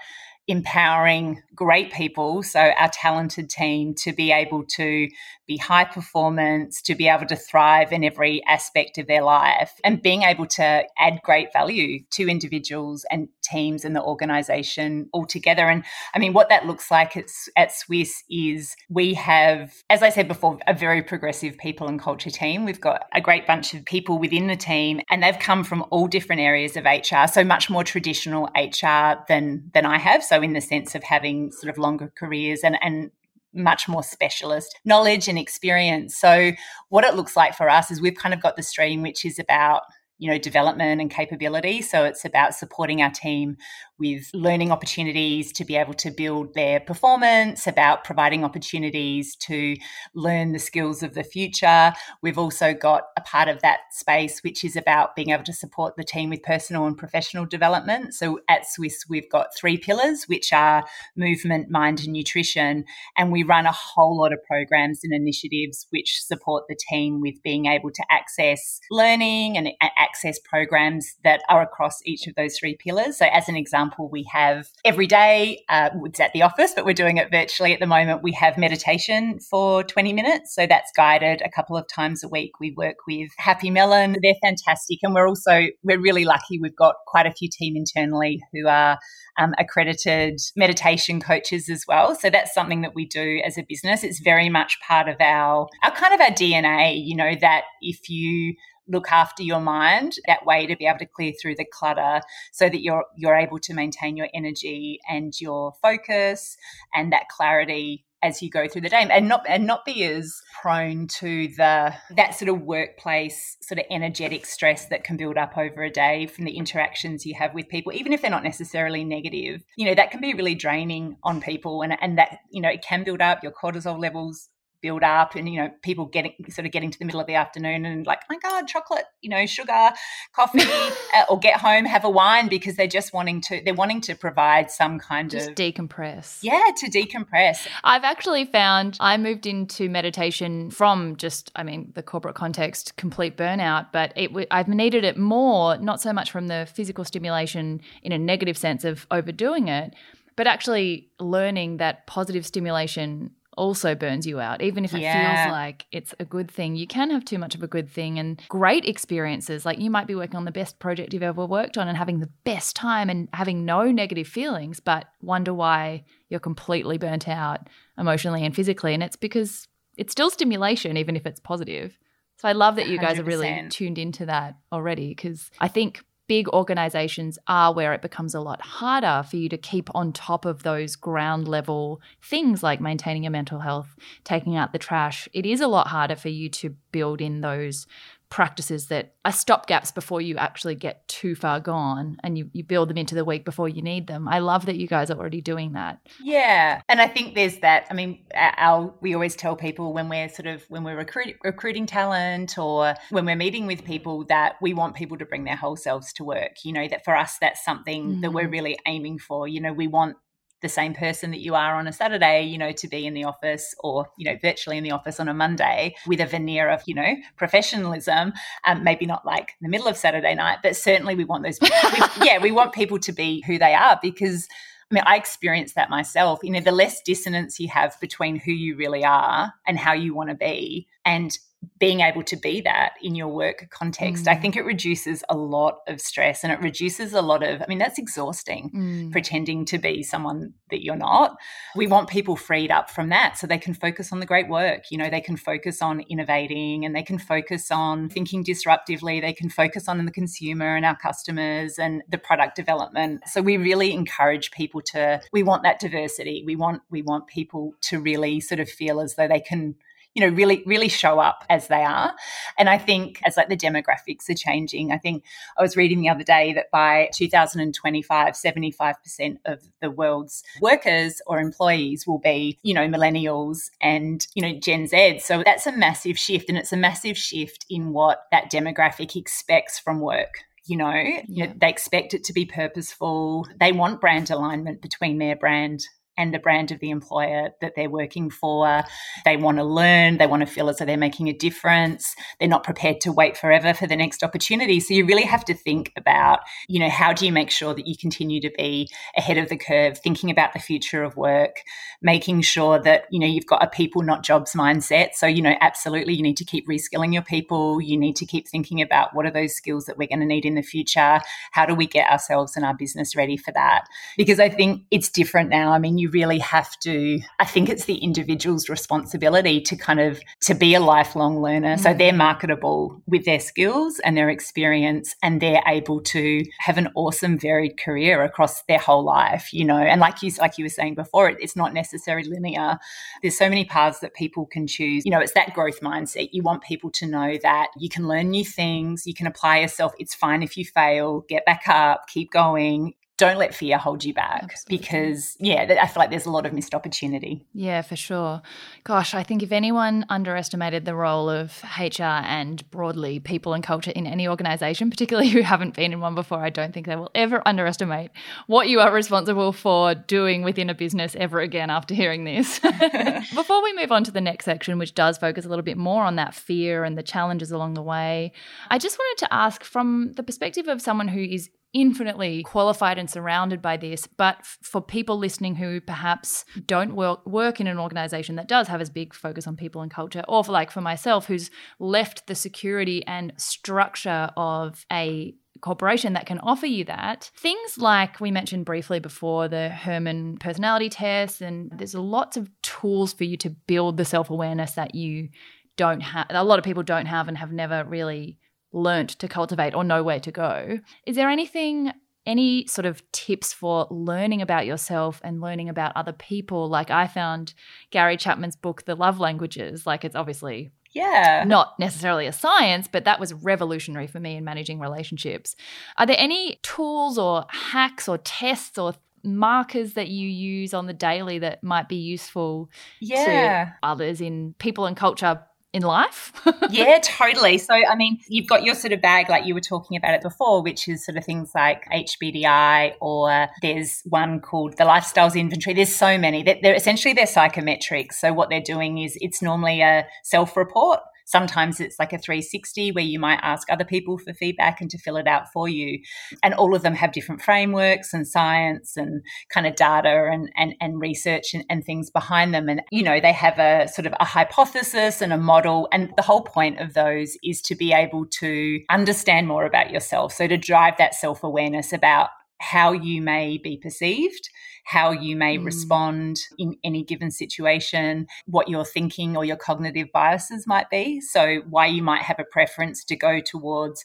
empowering great people, so our talented team, to be able to be high performance, to be able to thrive in every aspect of their life, and being able to add great value to individuals and teams and the organization altogether. And I mean, what that looks like at, at Swisse is we have, as I said before, a very progressive people and culture team. We've got a great bunch of people within the team, and they've come from all different areas of HR, so much more traditional HR than than I have. So in the sense of having sort of longer careers and and much more specialist knowledge and experience. So, what it looks like for us is we've kind of got the stream which is about you know development and capability. So it's about supporting our team with learning opportunities to be able to build their performance about providing opportunities to learn the skills of the future. We've also got a part of that space which is about being able to support the team with personal and professional development. So at swisse we've got three pillars which are movement mind and nutrition. And we run a whole lot of programs and initiatives which support the team with being able to access learning and access programs that are across each of those three pillars. So, as an example, we have every day, uh, it's at the office, but we're doing it virtually at the moment. We have meditation for 20 minutes. So, that's guided a couple of times a week. We work with Happy Melon. They're fantastic. And we're also, we're really lucky. We've got quite a few team internally who are um, accredited meditation coaches as well. So that's something that we do as a business. It's very much part of our, our kind of our DNA, you know, that if you look after your mind that way to be able to clear through the clutter so that you're you're able to maintain your energy and your focus and that clarity as you go through the day and not and not be as prone to the that sort of workplace sort of energetic stress that can build up over a day from the interactions you have with people even if they're not necessarily negative. You know that can be really draining on people and and that you know it can build up your cortisol levels build up and you know people getting sort of getting to the middle of the afternoon and like oh my god chocolate you know sugar coffee uh, or get home have a wine because they're just wanting to they're wanting to provide some kind just of decompress. Yeah to decompress. I've actually found i moved into meditation from just i mean the corporate context complete burnout but it i've needed it more not so much from the physical stimulation in a negative sense of overdoing it but actually learning that positive stimulation also burns you out, even if it yeah. feels like it's a good thing. You can have too much of a good thing and great experiences. Like you might be working on the best project you've ever worked on and having the best time and having no negative feelings, but wonder why you're completely burnt out emotionally and physically. And it's because it's still stimulation, even if it's positive. So I love that you guys 100%. are really tuned into that already because I think big organizations are where it becomes a lot harder for you to keep on top of those ground level things like maintaining your mental health, taking out the trash. It is a lot harder for you to build in those practices that are stopgaps before you actually get too far gone and you, you build them into the week before you need them. I love that you guys are already doing that. Yeah. And I think there's that. I mean, our, we always tell people when we're sort of, when we're recruit, recruiting talent or when we're meeting with people that we want people to bring their whole selves to work. You know, that for us, that's something mm-hmm. that we're mm-hmm. really aiming for. You know, we want the same person that you are on a Saturday, you know, to be in the office or, you know, virtually in the office on a Monday with a veneer of, you know, professionalism. Um, maybe not like the middle of Saturday night, but certainly we want those, we, yeah, we want people to be who they are because. I mean, I experienced that myself. You know, the less dissonance you have between who you really are and how you want to be, and being able to be that in your work context, mm. I think it reduces a lot of stress and it reduces a lot of, I mean, that's exhausting mm. pretending to be someone that you're not. We want people freed up from that so they can focus on the great work. You know, they can focus on innovating and they can focus on thinking disruptively. They can focus on the consumer and our customers and the product development. So we really encourage people to, we want that diversity. We want, we want people to really sort of feel as though they can you know really really show up as they are. And i think as like the demographics are changing i think i was reading the other day that by 2025 75% of the world's workers or employees will be you know millennials and you know gen z. So that's a massive shift and it's a massive shift in what that demographic expects from work you know, yeah. you know, they expect it to be purposeful. They want brand alignment between their brand and the brand of the employer that they're working for. They want to learn, they want to feel as though they're making a difference. They're not prepared to wait forever for the next opportunity. So you really have to think about, you know, how do you make sure that you continue to be ahead of the curve, thinking about the future of work, making sure that, you know, you've got a people, not jobs mindset. So, you know, absolutely you need to keep reskilling your people. You need to keep thinking about what are those skills that we're going to need in the future? How do we get ourselves and our business ready for that? Because I think it's different now. I mean, you really have to i think it's the individual's responsibility to kind of to be a lifelong learner. Mm-hmm. so they're marketable with their skills and their experience and they're able to have an awesome varied career across their whole life you know? And like you like you were saying before it's not necessarily linear. There's so many paths that people can choose. You know it's that growth mindset. You want people to know that you can learn new things you can apply yourself it's fine if you fail get back up keep going don't let fear hold you back Absolutely. because, yeah, I feel like there's a lot of missed opportunity. Yeah, for sure. Gosh, I think if anyone underestimated the role of HR and broadly people and culture in any organization, particularly who haven't been in one before, I don't think they will ever underestimate what you are responsible for doing within a business ever again after hearing this. Before we move on to the next section, which does focus a little bit more on that fear and the challenges along the way, I just wanted to ask from the perspective of someone who is infinitely qualified and surrounded by this. But for people listening who perhaps don't work, work in an organization that does have as big focus on people and culture, or for like for myself, who's left the security and structure of a corporation that can offer you that. Things like we mentioned briefly before the Herrmann personality test, and there's lots of tools for you to build the self awareness that you don't have, a lot of people don't have and have never really learnt to cultivate or know where to go. Is there anything any sort of tips for learning about yourself and learning about other people? Like I found Gary Chapman's book, The Love Languages, like it's obviously yeah. Not necessarily a science, but that was revolutionary for me in managing relationships. Are there any tools or hacks or tests or markers that you use on the daily that might be useful yeah. to others in people and culture in life. yeah, totally. So, I mean, you've got your sort of bag, like you were talking about it before, which is sort of things like HBDI, or there's one called the Lifestyles Inventory. There's so many. They're, they're essentially they're psychometrics. So, what they're doing is it's normally a self report Sometimes it's like a 360 where you might ask other people for feedback and to fill it out for you. And all of them have different frameworks and science and kind of data and, and, and research and, and things behind them. And, you know, they have a sort of a hypothesis and a model. And the whole point of those is to be able to understand more about yourself. So to drive that self awareness about how you may be perceived how you may mm. respond in any given situation, what your thinking or your cognitive biases might be. So, why you might have a preference to go towards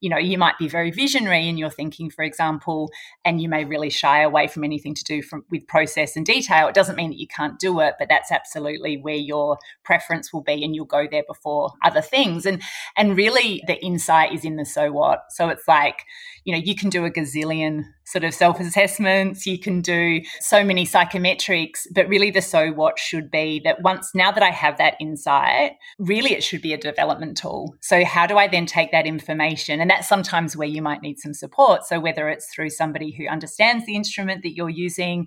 you know, you might be very visionary in your thinking, for example, and you may really shy away from anything to do from, with process and detail. It doesn't mean that you can't do it, but that's absolutely where your preference will be, and you'll go there before other things. And and really, the insight is in the so what. So it's like, you know, you can do a gazillion sort of self assessments, you can do so many psychometrics, but really the so what should be that once now that I have that insight, really it should be a development tool. So how do I then take that information? And that's sometimes where you might need some support. So, whether it's through somebody who understands the instrument that you're using,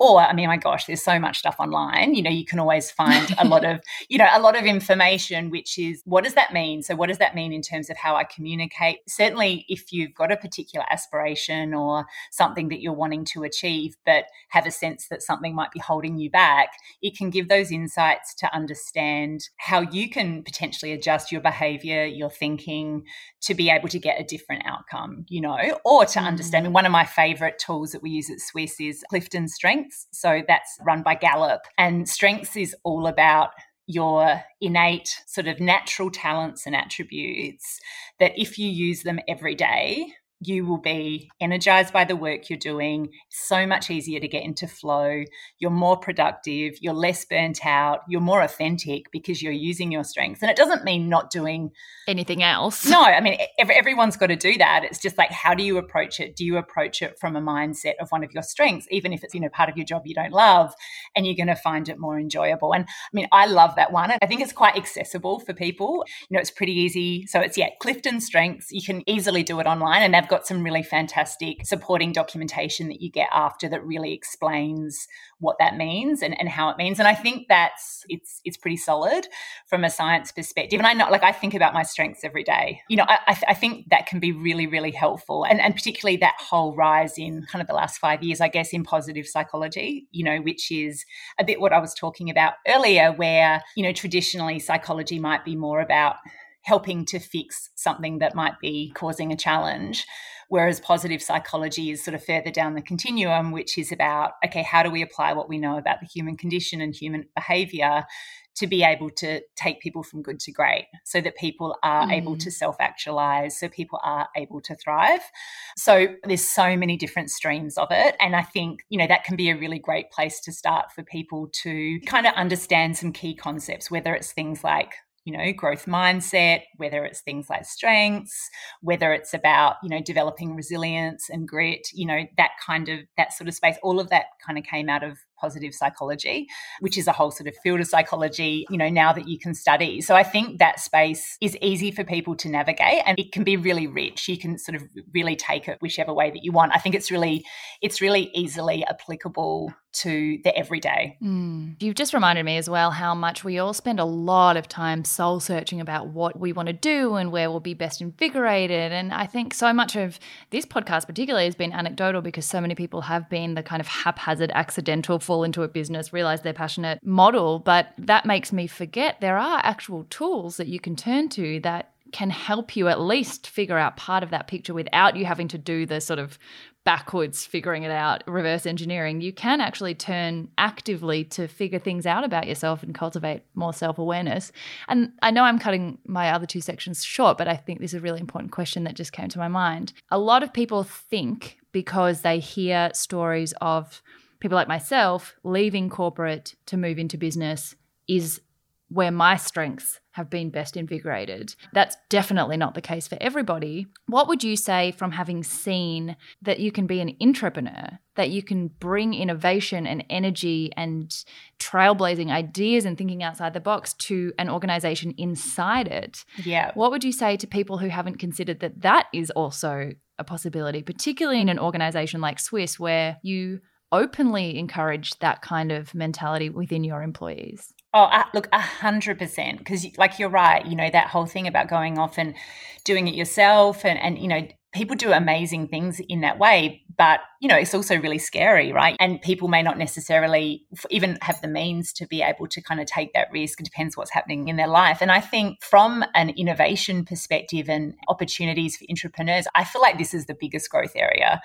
or i mean my gosh there's so much stuff online. You know you can always find a lot of you know a lot of information which is what does that mean? So what does that mean in terms of how i communicate? Certainly if you've got a particular aspiration or something that you're wanting to achieve but have a sense that something might be holding you back it can give those insights to understand how you can potentially adjust your behavior your thinking to be able to get a different outcome you know or to understand. I mean, mm-hmm. one of my favorite tools that we use at swisse is clifton strength Strengths. So that's run by Gallup. And Strengths is all about your innate sort of natural talents and attributes that if you use them every day, you will be energized by the work you're doing. so much easier to get into flow. You're more productive. You're less burnt out. You're more authentic because you're using your strengths. And it doesn't mean not doing anything else. No, I mean, everyone's got to do that. It's just like, how do you approach it? Do you approach it from a mindset of one of your strengths, even if it's, you know, part of your job you don't love, and you're going to find it more enjoyable? And I mean, I love that one. I think it's quite accessible for people. You know, it's pretty easy. So it's, yeah, Clifton Strengths. You can easily do it online and they've got some really fantastic supporting documentation that you get after that really explains what that means and, and how it means. And I think that's it's it's pretty solid from a science perspective. And I know like I think about my strengths every day. You know, I, I, think that can be really, really helpful. And and particularly that whole rise in kind of the last five years, I guess, in positive psychology, you know, which is a bit what I was talking about earlier, where, you know, traditionally psychology might be more about helping to fix something that might be causing a challenge. Whereas positive psychology is sort of further down the continuum, which is about, okay, how do we apply what we know about the human condition and human behavior to be able to take people from good to great so that people are mm. able to self actualize, so people are able to thrive. So there's so many different streams of it. And I think, you know, that can be a really great place to start for people to kind of understand some key concepts, whether it's things like you know growth mindset whether it's things like strengths whether it's about you know developing resilience and grit you know that kind of that sort of space all of that kind of came out of positive psychology, which is a whole sort of field of psychology, you know, now that you can study. So I think that space is easy for people to navigate and it can be really rich. You can sort of really take it whichever way that you want. I think it's really it's really easily applicable to the everyday. Mm. You've just reminded me as well how much we all spend a lot of time soul searching about what we want to do and where we'll be best invigorated. And I think so much of this podcast, particularly, has been anecdotal because so many people have been the kind of haphazard, accidental fall into a business, realize they're passionate model. But that makes me forget there are actual tools that you can turn to that can help you at least figure out part of that picture without you having to do the sort of backwards figuring it out, reverse engineering. You can actually turn actively to figure things out about yourself and cultivate more self awareness. And I know I'm cutting my other two sections short, but I think this is a really important question that just came to my mind. A lot of people think because they hear stories of people like myself leaving corporate to move into business is where my strengths have been best invigorated. That's definitely not the case for everybody. What would you say from having seen that you can be an entrepreneur, that you can bring innovation and energy and trailblazing ideas and thinking outside the box to an organization inside it? Yeah. What would you say to people who haven't considered that that is also a possibility, particularly in an organization like Swisse where you openly encourage that kind of mentality within your employees? Oh, uh, look, a hundred percent. Because, like, you're right. You know that whole thing about going off and doing it yourself, and and you know people do amazing things in that way but you know it's also really scary right and people may not necessarily even have the means to be able to kind of take that risk it depends what's happening in their life and i think from an innovation perspective and opportunities for entrepreneurs i feel like this is the biggest growth area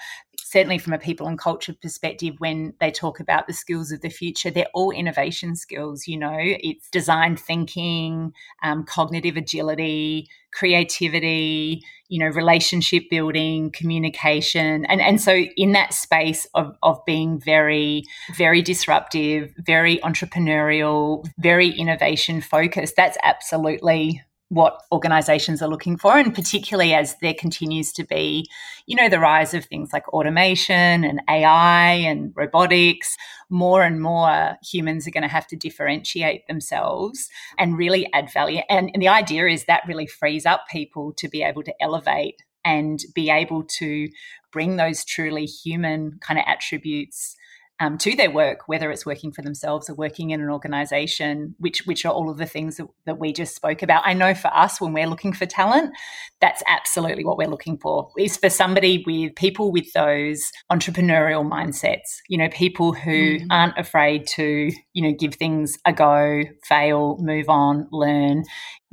certainly from a people and culture perspective when they talk about the skills of the future they're all innovation skills you know it's design thinking um, cognitive agility creativity, you know, relationship building, communication. And, and so in that space of, of being very, very disruptive, very entrepreneurial, very innovation focused, that's absolutely what organizations are looking for and particularly as there continues to be you know the rise of things like automation and AI and robotics more and more humans are going to have to differentiate themselves and really add value. And, and the idea is that really frees up people to be able to elevate and be able to bring those truly human kind of attributes um, to their work, whether it's working for themselves or working in an organization, which which are all of the things that, that we just spoke about. I know for us, when we're looking for talent, that's absolutely what we're looking for. Is for somebody with people with those entrepreneurial mindsets. You know, people who mm. aren't afraid to you know give things a go, fail, move on, learn.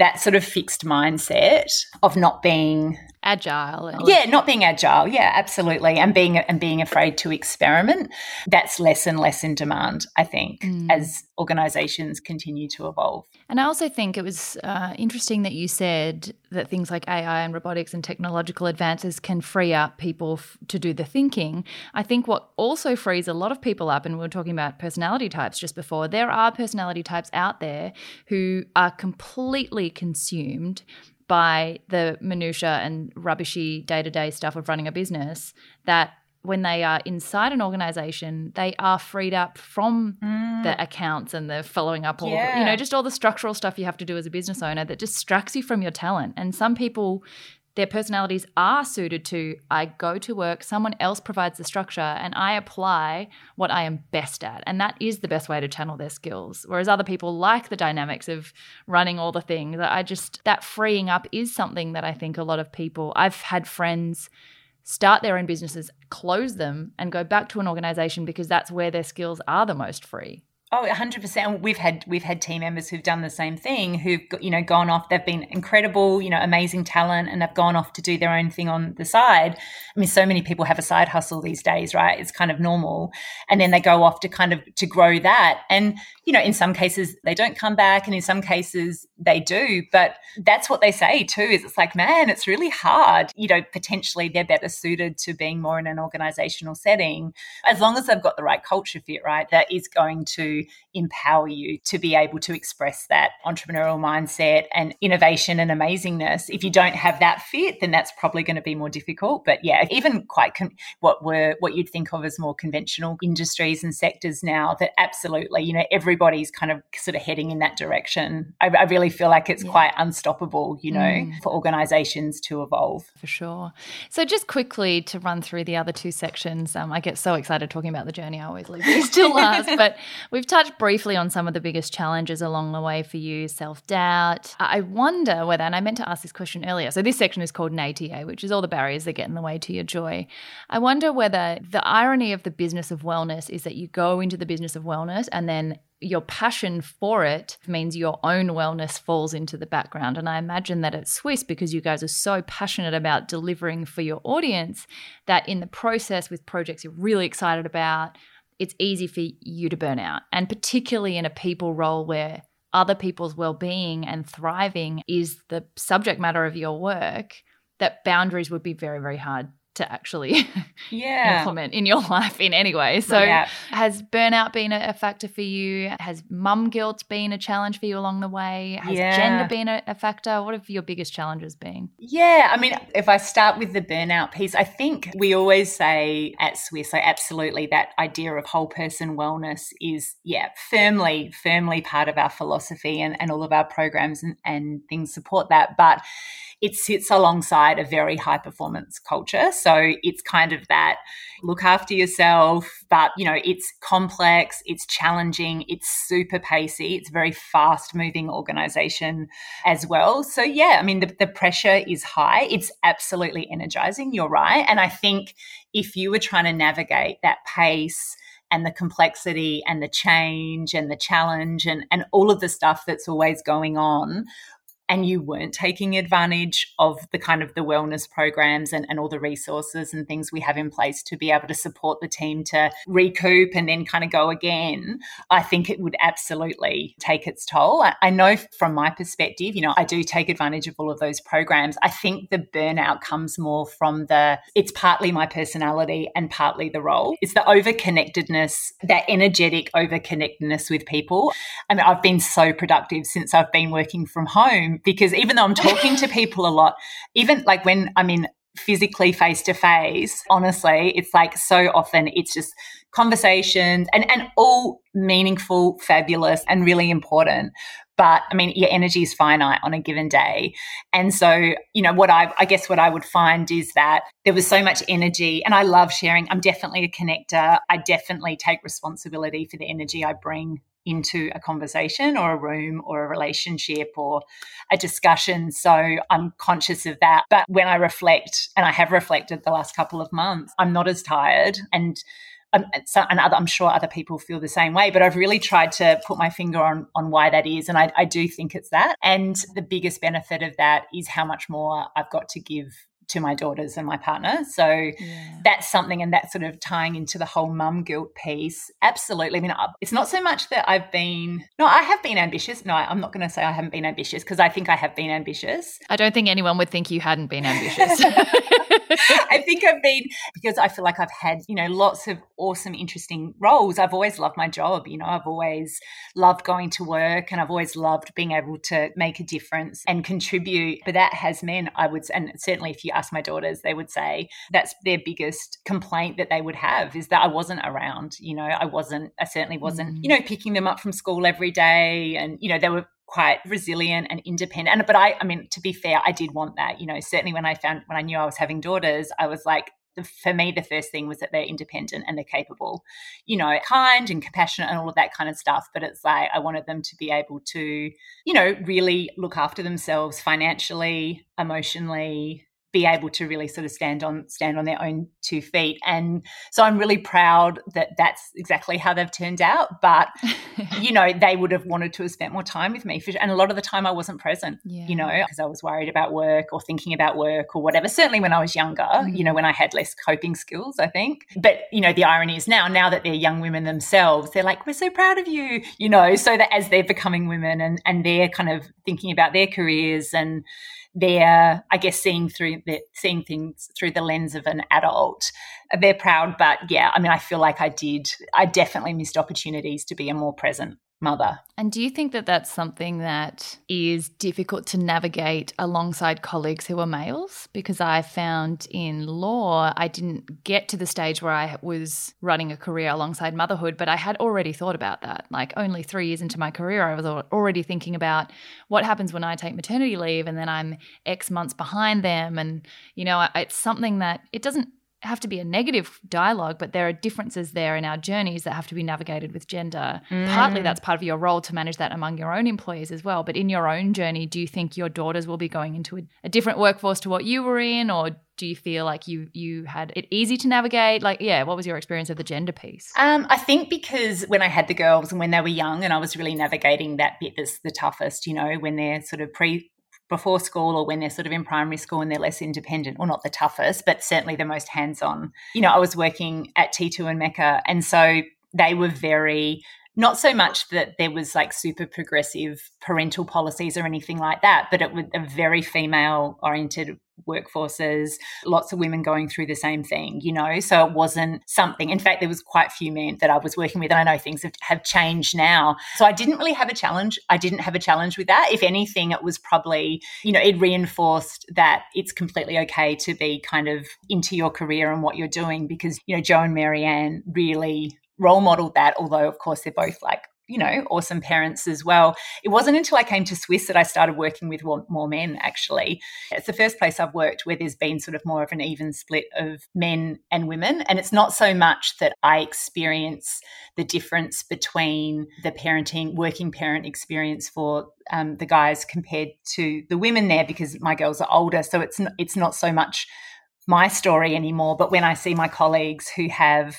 That sort of fixed mindset of not being agile and- yeah not being agile. Yeah absolutely. And being and being afraid to experiment. That's less and less in demand i think mm. as organizations continue to evolve and i also think it was uh, interesting that you said that things like ai and robotics and technological advances can free up people f- to do the thinking. I think what also frees a lot of people up and we were talking about personality types just before there are personality types out there who are completely consumed by the minutia and rubbishy day-to-day stuff of running a business that when they are inside an organization, they are freed up from mm. the accounts and the following up, all yeah. you know, just all the structural stuff you have to do as a business owner that distracts you from your talent. And some people their personalities are suited to I go to work, someone else provides the structure, and I apply what I am best at. And that is the best way to channel their skills. Whereas other people like the dynamics of running all the things. I just, that freeing up is something that I think a lot of people, I've had friends start their own businesses, close them, and go back to an organization because that's where their skills are the most free. Oh, 100%. We've had we've had team members who've done the same thing, who've you know gone off. They've been incredible, you know, amazing talent, and they've gone off to do their own thing on the side. I mean, so many people have a side hustle these days, right? It's kind of normal, and then they go off to kind of to grow that. And you know, in some cases they don't come back, and in some cases they do. But that's what they say too. Is it's like, man, it's really hard. You know, potentially they're better suited to being more in an organizational setting, as long as they've got the right culture fit, right? That is going to empower you to be able to express that entrepreneurial mindset and innovation and amazingness. If you don't have that fit, then that's probably going to be more difficult. But yeah, even quite con- what were what you'd think of as more conventional industries and sectors now that absolutely, you know, everybody's kind of sort of heading in that direction. I, I really feel like it's yeah. quite unstoppable, you know, mm. for organizations to evolve. For sure. So just quickly to run through the other two sections, um, I get so excited talking about the journey. I always leave these to last, but we've touched briefly on some of the biggest challenges along the way for you, self-doubt. I wonder whether, and I meant to ask this question earlier. So this section is called an ATA, which is all the barriers that get in the way to your joy. I wonder whether the irony of the business of wellness is that you go into the business of wellness and then your passion for it means your own wellness falls into the background. And I imagine that at Swisse, because you guys are so passionate about delivering for your audience, that in the process with projects you're really excited about, it's easy for you to burn out. And particularly in a people role where other people's well being and thriving is the subject matter of your work, that boundaries would be very, very hard to actually yeah. implement in your life in any way. So, yeah. has burnout been a, factor for you? Has mum guilt been a challenge for you along the way? Has yeah. gender been a, a, factor? What have your biggest challenges been? Yeah, I mean, if I start with the burnout piece, I think we always say at Swisse, so absolutely that idea of whole person wellness is, yeah, firmly, firmly part of our philosophy and, and all of our programs and, and things support that. But it sits alongside a very high performance culture. So it's kind of that look after yourself, but you know, it's complex, it's challenging, it's super pacey, it's very fast moving organization as well. So yeah, I mean the, the pressure is high. It's absolutely energizing, you're right. And I think if you were trying to navigate that pace and the complexity and the change and the challenge and, and all of the stuff that's always going on and you weren't taking advantage of the kind of the wellness programs and, and all the resources and things we have in place to be able to support the team to recoup and then kind of go again, I think it would absolutely take its toll. I, I know from my perspective, you know, I do take advantage of all of those programs. I think the burnout comes more from the, it's partly my personality and partly the role. It's the overconnectedness, that energetic overconnectedness with people. I mean, I've been so productive since I've been working from home because even though I'm talking to people a lot, even like when I'm in physically face to face, honestly, it's like so often it's just conversations and, and all meaningful, fabulous, and really important. But I mean, your energy is finite on a given day. And so, you know, what I, I guess what I would find is that there was so much energy and I love sharing. I'm definitely a connector. I definitely take responsibility for the energy I bring into a conversation or a room or a relationship or a discussion. So I'm conscious of that. But when I reflect, and I have reflected the last couple of months, I'm not as tired. And um, so, and other, I'm sure other people feel the same way, but I've really tried to put my finger on on why that is, and I, I do think it's that. And the biggest benefit of that is how much more I've got to give to my daughters and my partner. So yeah. that's something, and that's sort of tying into the whole mum guilt piece. Absolutely. I mean, it's not so much that I've been, no, I have been ambitious. No, I'm not going to say I haven't been ambitious because I think I have been ambitious. I don't think anyone would think you hadn't been ambitious. I think I've been because I feel like I've had, you know, lots of awesome, interesting roles. I've always loved my job. You know, I've always loved going to work and I've always loved being able to make a difference and contribute. But that has meant I would, and certainly if you ask my daughters, they would say that's their biggest complaint that they would have is that I wasn't around. You know, I wasn't, I certainly wasn't, mm. you know, picking them up from school every day. And, you know, they were quite resilient and independent. And, but I, I mean, to be fair, I did want that. You know, certainly when I found when I knew I was having daughters, I was like, the, for me, the first thing was that they're independent and they're capable, you know, kind and compassionate and all of that kind of stuff. But it's like I wanted them to be able to, you know, really look after themselves financially, emotionally, be able to really sort of stand on stand on their own two feet and so i'm really proud that that's exactly how they've turned out but you know they would have wanted to have spent more time with me and a lot of the time i wasn't present yeah. you know because i was worried about work or thinking about work or whatever certainly when i was younger mm-hmm. you know when i had less coping skills i think but you know the irony is now now that they're young women themselves they're like we're so proud of you you know so that as they're becoming women and and they're kind of thinking about their careers and they're, I guess, seeing through the, seeing things through the lens of an adult. they're proud. But yeah, I mean, I feel like I did. I definitely missed opportunities to be a more present mother. And do you think that that's something that is difficult to navigate alongside colleagues who are males? Because I found in law, I didn't get to the stage where I was running a career alongside motherhood, but I had already thought about that. Like only three years into my career, I was already thinking about what happens when I take maternity leave and then I'm X months behind them. And, you know, it's something that it doesn't have to be a negative dialogue, but there are differences there in our journeys that have to be navigated with gender. Mm. Partly that's part of your role to manage that among your own employees as well. But in your own journey, do you think your daughters will be going into a, a different workforce to what you were in, or do you feel like you you had it easy to navigate? Like, yeah, what was your experience of the gender piece? Um, I think because when I had the girls and when they were young, and I was really navigating that bit that's the toughest. You know, when they're sort of pre before school or when they're sort of in primary school and they're less independent, or not the toughest, but certainly the most hands on. You know, I was working at T2 and Mecca, and so they were very not so much that there was like super progressive parental policies or anything like that, but it was a very female oriented workforces, lots of women going through the same thing, you know? So it wasn't something, in fact, there was quite few men that I was working with, and I know things have, have changed now. So I didn't really have a challenge. I didn't have a challenge with that. If anything, it was probably, you know, it reinforced that it's completely okay to be kind of into your career and what you're doing because, you know, Jo and Maryanne really role modeled that, although, of course, they're both like you know, awesome parents as well. It wasn't until I came to Swisse that I started working with more men, actually. It's the first place I've worked where there's been sort of more of an even split of men and women. And it's not so much that I experience the difference between the parenting, working parent experience for um, the guys compared to the women there because my girls are older. So it's not, it's not so much my story anymore. But when I see my colleagues who have,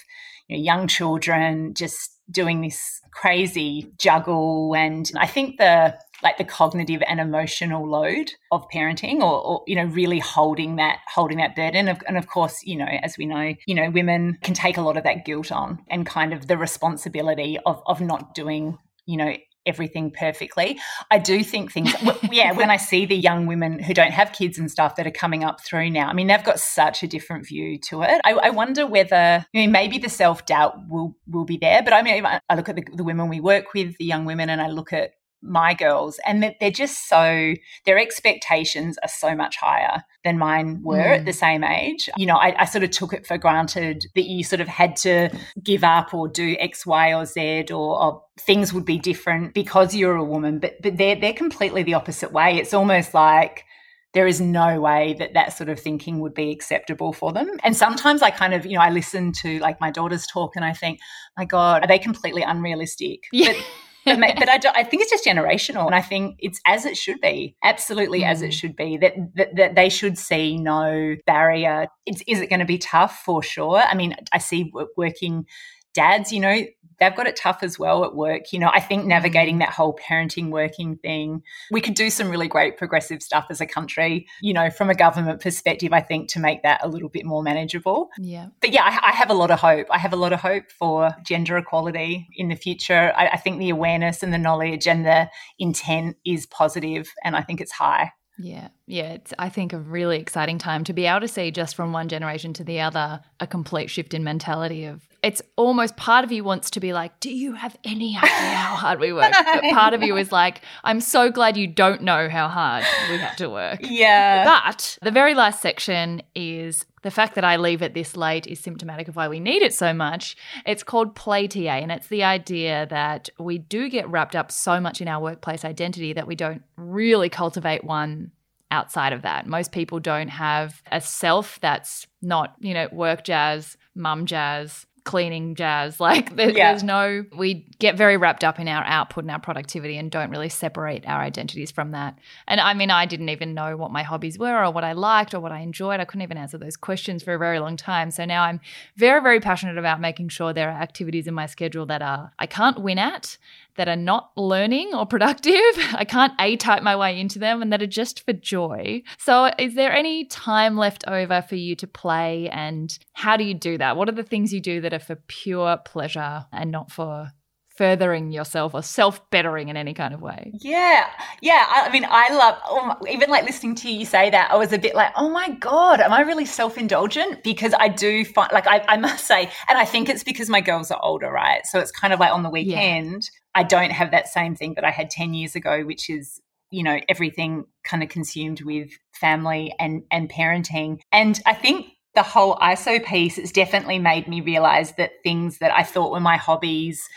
you know, young children just doing this crazy juggle. And i think the like the cognitive and emotional load of parenting or, or, you know really holding that holding that burden of, and of course you know as we know you know women can take a lot of that guilt on and kind of the responsibility of of not doing you know everything perfectly. I do think things, yeah, when I see the young women who don't have kids and stuff that are coming up through now, I mean, they've got such a different view to it. I, I wonder whether, I mean, maybe the self doubt will will be there, but I mean, I look at the, the women we work with, the young women, and I look at my girls and that they're just so their expectations are so much higher than mine were mm. at the same age you know I, I, sort of took it for granted that you sort of had to give up or do x y or z or, or things would be different because you're a woman but but they're they're completely the opposite way it's almost like there is no way that that sort of thinking would be acceptable for them. And sometimes I kind of, you know, I listen to like my daughter's talk and I think, my God, are they completely unrealistic? Yeah. But but, but I, I, think it's just generational. And I think it's as it should be, absolutely mm. as it mm. should be, that, that, that, they should see no barrier. It's, is it going to be tough? For sure. I mean, I see working dads, you know, they've got it tough as well at work. You know, I think mm-hmm. navigating that whole parenting working thing, we could do some really great progressive stuff as a country, you know, from a government perspective, I think to make that a little bit more manageable. Yeah. But yeah, I, I have a lot of hope. I have a lot of hope for gender equality in the future. I, I think the awareness and the knowledge and the intent is positive, and I think it's high. Yeah, yeah. It's, I think, a really exciting time to be able to see just from one generation to the other a complete shift in mentality of it's almost part of you wants to be like, do you have any idea how hard we work? But part of you is like, I'm so glad you don't know how hard we have to work. Yeah. But the very last section is the fact that I leave it this late is symptomatic of why we need it so much. It's called Play TA, and it's the idea that we do get wrapped up so much in our workplace identity that we don't really cultivate one outside of that. Most people don't have a self that's not, you know, work jazz, mum jazz, cleaning jazz. Like there, yeah. there's no, we get very wrapped up in our output and our productivity and don't really separate our identities from that. And I mean, I didn't even know what my hobbies were or what I liked or what I enjoyed. I couldn't even answer those questions for a very long time. So now I'm very, very passionate about making sure there are activities in my schedule that are I can't win at that are not learning or productive. I can't A type my way into them and that are just for joy. So, is there any time left over for you to play? And how do you do that? What are the things you do that are for pure pleasure and not for furthering yourself or self bettering in any kind of way. Yeah. Yeah. I, mean, I love, oh, even like listening to you say that, I was a bit like, oh my God, am I really self indulgent? Because I do find, like, I, I, must say, and I think it's because my girls are older, right? So it's kind of like on the weekend. I don't have that same thing that I had 10 years ago, which is, you know, everything kind of consumed with family and, and parenting. And I think the whole ISO piece has definitely made me realize that things that I thought were my hobbies,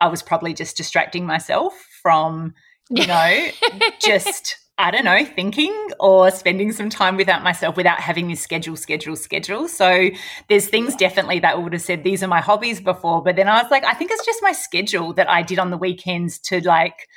I was probably just distracting myself from, you know, just I don't know, thinking or spending some time without myself without having this schedule, schedule, schedule. So there's things definitely that I would have said these are my hobbies before, but then I was like, I think it's just my schedule that I did on the weekends to like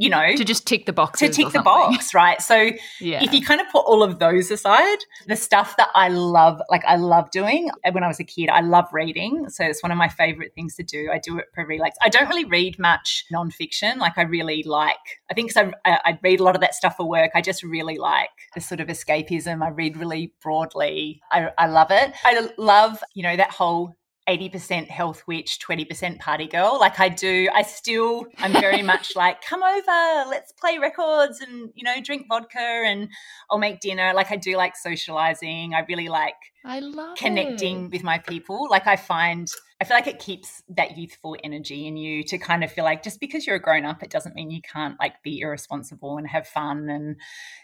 you know, to just tick the box. To tick the box, right? So yeah. if you kind of put all of those aside, the stuff that I love, like I love doing uh, when I was a kid, I love reading. So it's one of my favorite things to do. I do it for relax. I don't really read much nonfiction. Like I really like, I think because I, I read a lot of that stuff for work. I just really like the sort of escapism. I read really broadly. I, I love it. I love, you know, that whole 80% health witch, 20% party girl. Like I do, I still, I'm very much like, come over, let's play records and, you know, drink vodka and I'll make dinner. Like I do like socializing. I really like I love connecting it. with my people. Like I find I feel like it keeps that youthful energy in you to kind of feel like just because you're a grown up, it doesn't mean you can't like be irresponsible and have fun and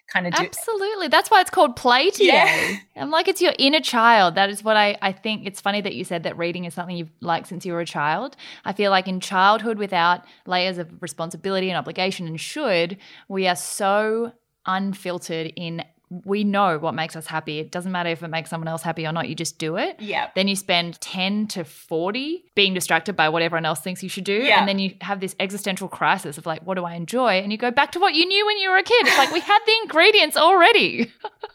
kind of do Absolutely. That's why it's called play to yeah. you. I'm like it's your inner child. That is what I, I think it's funny that you said that reading is something you've liked since you were a child. I feel like in childhood without layers of responsibility and obligation and should, we are so unfiltered in we know what makes us happy. It doesn't matter if it makes someone else happy or not, you just do it. Yeah. Then you spend 10 to 40 being distracted by what everyone else thinks you should do. Yeah. And then you have this existential crisis of like, what do I enjoy? And you go back to what you knew when you were a kid. It's like we had the ingredients already.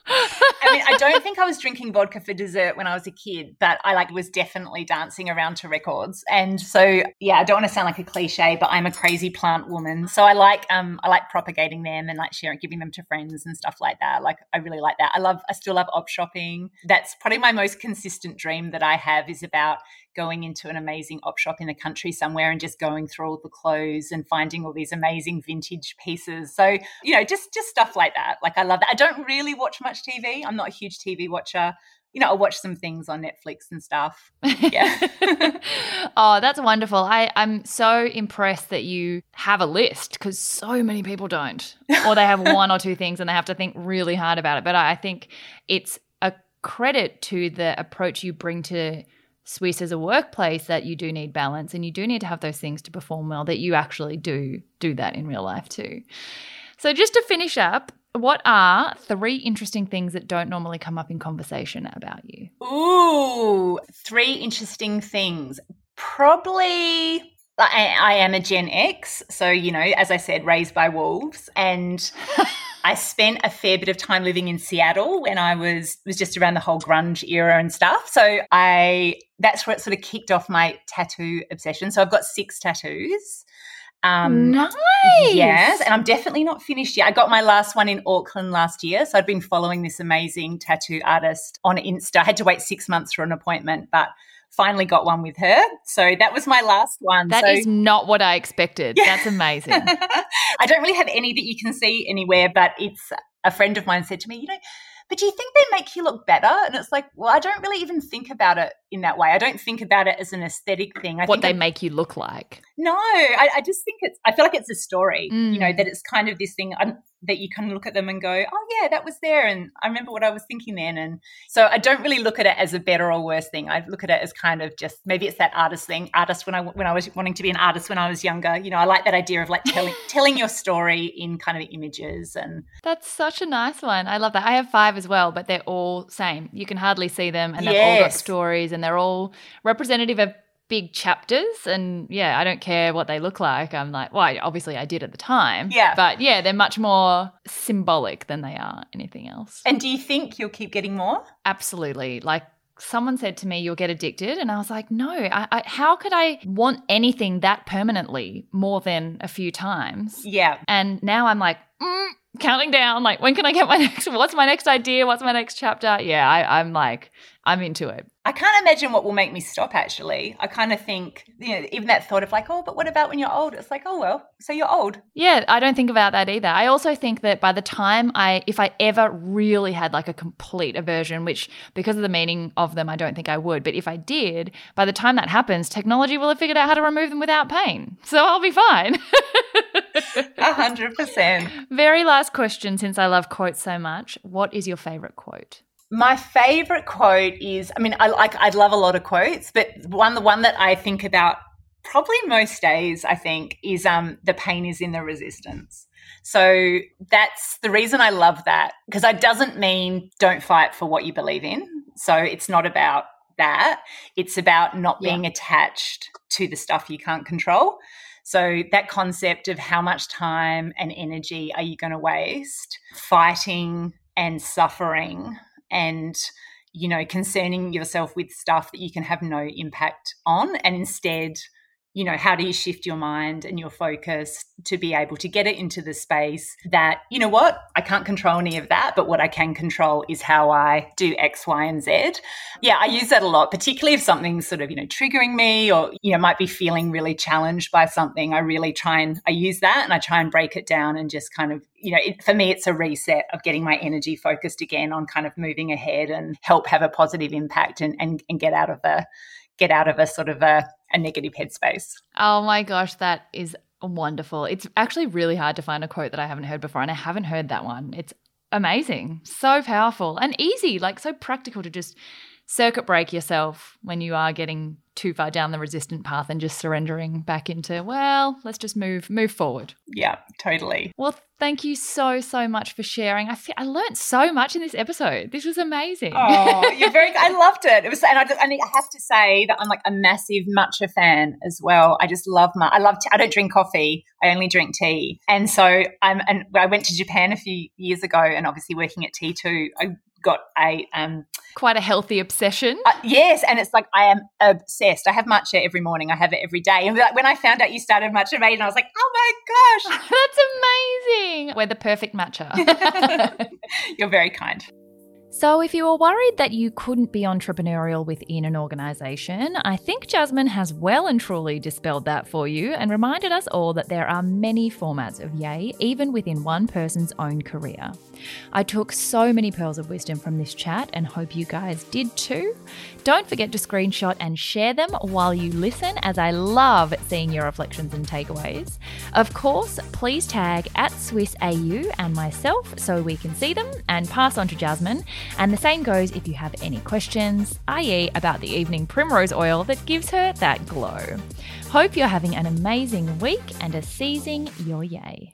I mean, I don't think I was drinking vodka for dessert when I was a kid, but I like was definitely dancing around to records. And so yeah, I don't want to sound like a cliche, but I'm a crazy plant woman. So I like um I like propagating them and like sharing giving them to friends and stuff like that. Like I really like that. I love, I still love op shopping. That's probably my most consistent dream that I have is about going into an amazing op shop in the country somewhere and just going through all the clothes and finding all these amazing vintage pieces. So, you know, just just stuff like that. Like I love that. I don't really watch much TV. I'm not a huge TV watcher you know, I'll watch some things on Netflix and stuff. Yeah. oh, that's wonderful. I, I'm so impressed that you have a list because so many people don't. Or they have one or two things and they have to think really hard about it. But I think it's a credit to the approach you bring to Swisse as a workplace that you do need balance and you do need to have those things to perform well, that you actually do do that in real life too. So just to finish up, what are three interesting things that don't normally come up in conversation about you? Ooh, three interesting things. Probably I, I, am a Gen X, so you know, as I said, raised by wolves, and I spent a fair bit of time living in Seattle when I was was just around the whole grunge era and stuff. So I that's where it sort of kicked off my tattoo obsession. So I've got six tattoos. Um, nice. Yes, and I'm definitely not finished yet. I got my last one in Auckland last year, so I'd been following this amazing tattoo artist on Insta. I had to wait six months for an appointment, but finally got one with her. So that was my last one. That so, is not what I expected. Yeah. That's amazing. I don't really have any that you can see anywhere, but it's a friend of mine said to me, you know, but do you think they make you look better? And it's like, well, I don't really even think about it in that way. I don't think about it as an aesthetic thing. I what they I, make you look like. No, I, I, just think it's, I feel like it's a story, mm. you know, that it's kind of this thing that you kind of look at them and go, oh, yeah, that was there. And I remember what I was thinking then. And so I don't really look at it as a better or worse thing. I look at it as kind of just maybe it's that artist thing. Artist when I, when I was wanting to be an artist when I was younger, you know, I like that idea of like telling, telling your story in kind of images. And that's such a nice one. I love that. I have five as well, but they're all same. You can hardly see them and they've yes. all got stories and they're all representative of big chapters and yeah i don't care what they look like. I'm like well obviously i did at the time. Yeah. But yeah they're much more symbolic than they are anything else. And do you think you'll keep getting more? Absolutely. Like someone said to me you'll get addicted. And i was like no. I, I, how could i want anything that permanently more than a few times? Yeah. And now i'm like mm, counting down. Like when can i get my next what's my next idea? What's my next chapter? Yeah I, i'm like i'm into it I can't imagine what will make me stop actually. I kind of think, you know, even that thought of like, oh, but what about when you're old? It's like, oh, well, so you're old. Yeah, I don't think about that either. I also think that by the time I, if I ever really had like a complete aversion, which because of the meaning of them, I don't think I would, but if I did, by the time that happens, technology will have figured out how to remove them without pain. So I'll be fine. A hundred percent. Very last question, since I love quotes so much. What is your favorite quote? My favorite quote is I mean, I like I love a lot of quotes, but one the one that I think about probably most days, I think, is um the pain is in the resistance. So that's the reason I love that because it doesn't mean don't fight for what you believe in. So it's not about that. It's about not being yeah. attached to the stuff you can't control. So that concept of how much time and energy are you going to waste fighting and suffering and you know concerning yourself with stuff that you can have no impact on and instead you know, how do you shift your mind and your focus to be able to get it into the space that, you know what, I can't control any of that, but what I can control is how I do X, Y, and Z. Yeah, I use that a lot, particularly if something's sort of, you know, triggering me or, you know, might be feeling really challenged by something. I really try and I use that and I try and break it down and just kind of, you know, it, for me, it's a reset of getting my energy focused again on kind of moving ahead and help have a positive impact and, and, and get out of the, get out of a sort of a a negative headspace. Oh my gosh, that is wonderful. It's actually really hard to find a quote that I haven't heard before, and I haven't heard that one. It's amazing, so powerful, and easy, like so practical to just circuit break yourself when you are getting too far down the resistant path and just surrendering back into well let's just move move forward. Yeah totally. Well thank you so so much for sharing. I feel, i learned so much in this episode. This was amazing. Oh you're very i loved it. It was and I, and I have to say that i'm like a massive matcha fan as well. I just love my i love tea. i don't drink coffee. I only drink tea. And so i'm and i went to japan a few years ago and obviously working at t2 i got a um, quite a healthy obsession. Uh, yes, and it's like I am obsessed. I have matcha every morning. I have it every day. And when I found out you started Matcha Maiden, I was like, oh my gosh, that's amazing. We're the perfect matcha. You're very kind. So, if you were worried that you couldn't be entrepreneurial within an organisation, I think Jasmine has well and truly dispelled that for you and reminded us all that there are many formats of yay, even within one person's own career. I took so many pearls of wisdom from this chat and hope you guys did too. Don't forget to screenshot and share them while you listen, as I love seeing your reflections and takeaways. Of course, please tag at SwisseAU and myself so we can see them and pass on to Jasmine. And the same goes if you have any questions, i.e., about the evening primrose oil that gives her that glow. Hope you're having an amazing week and are seizing your yay.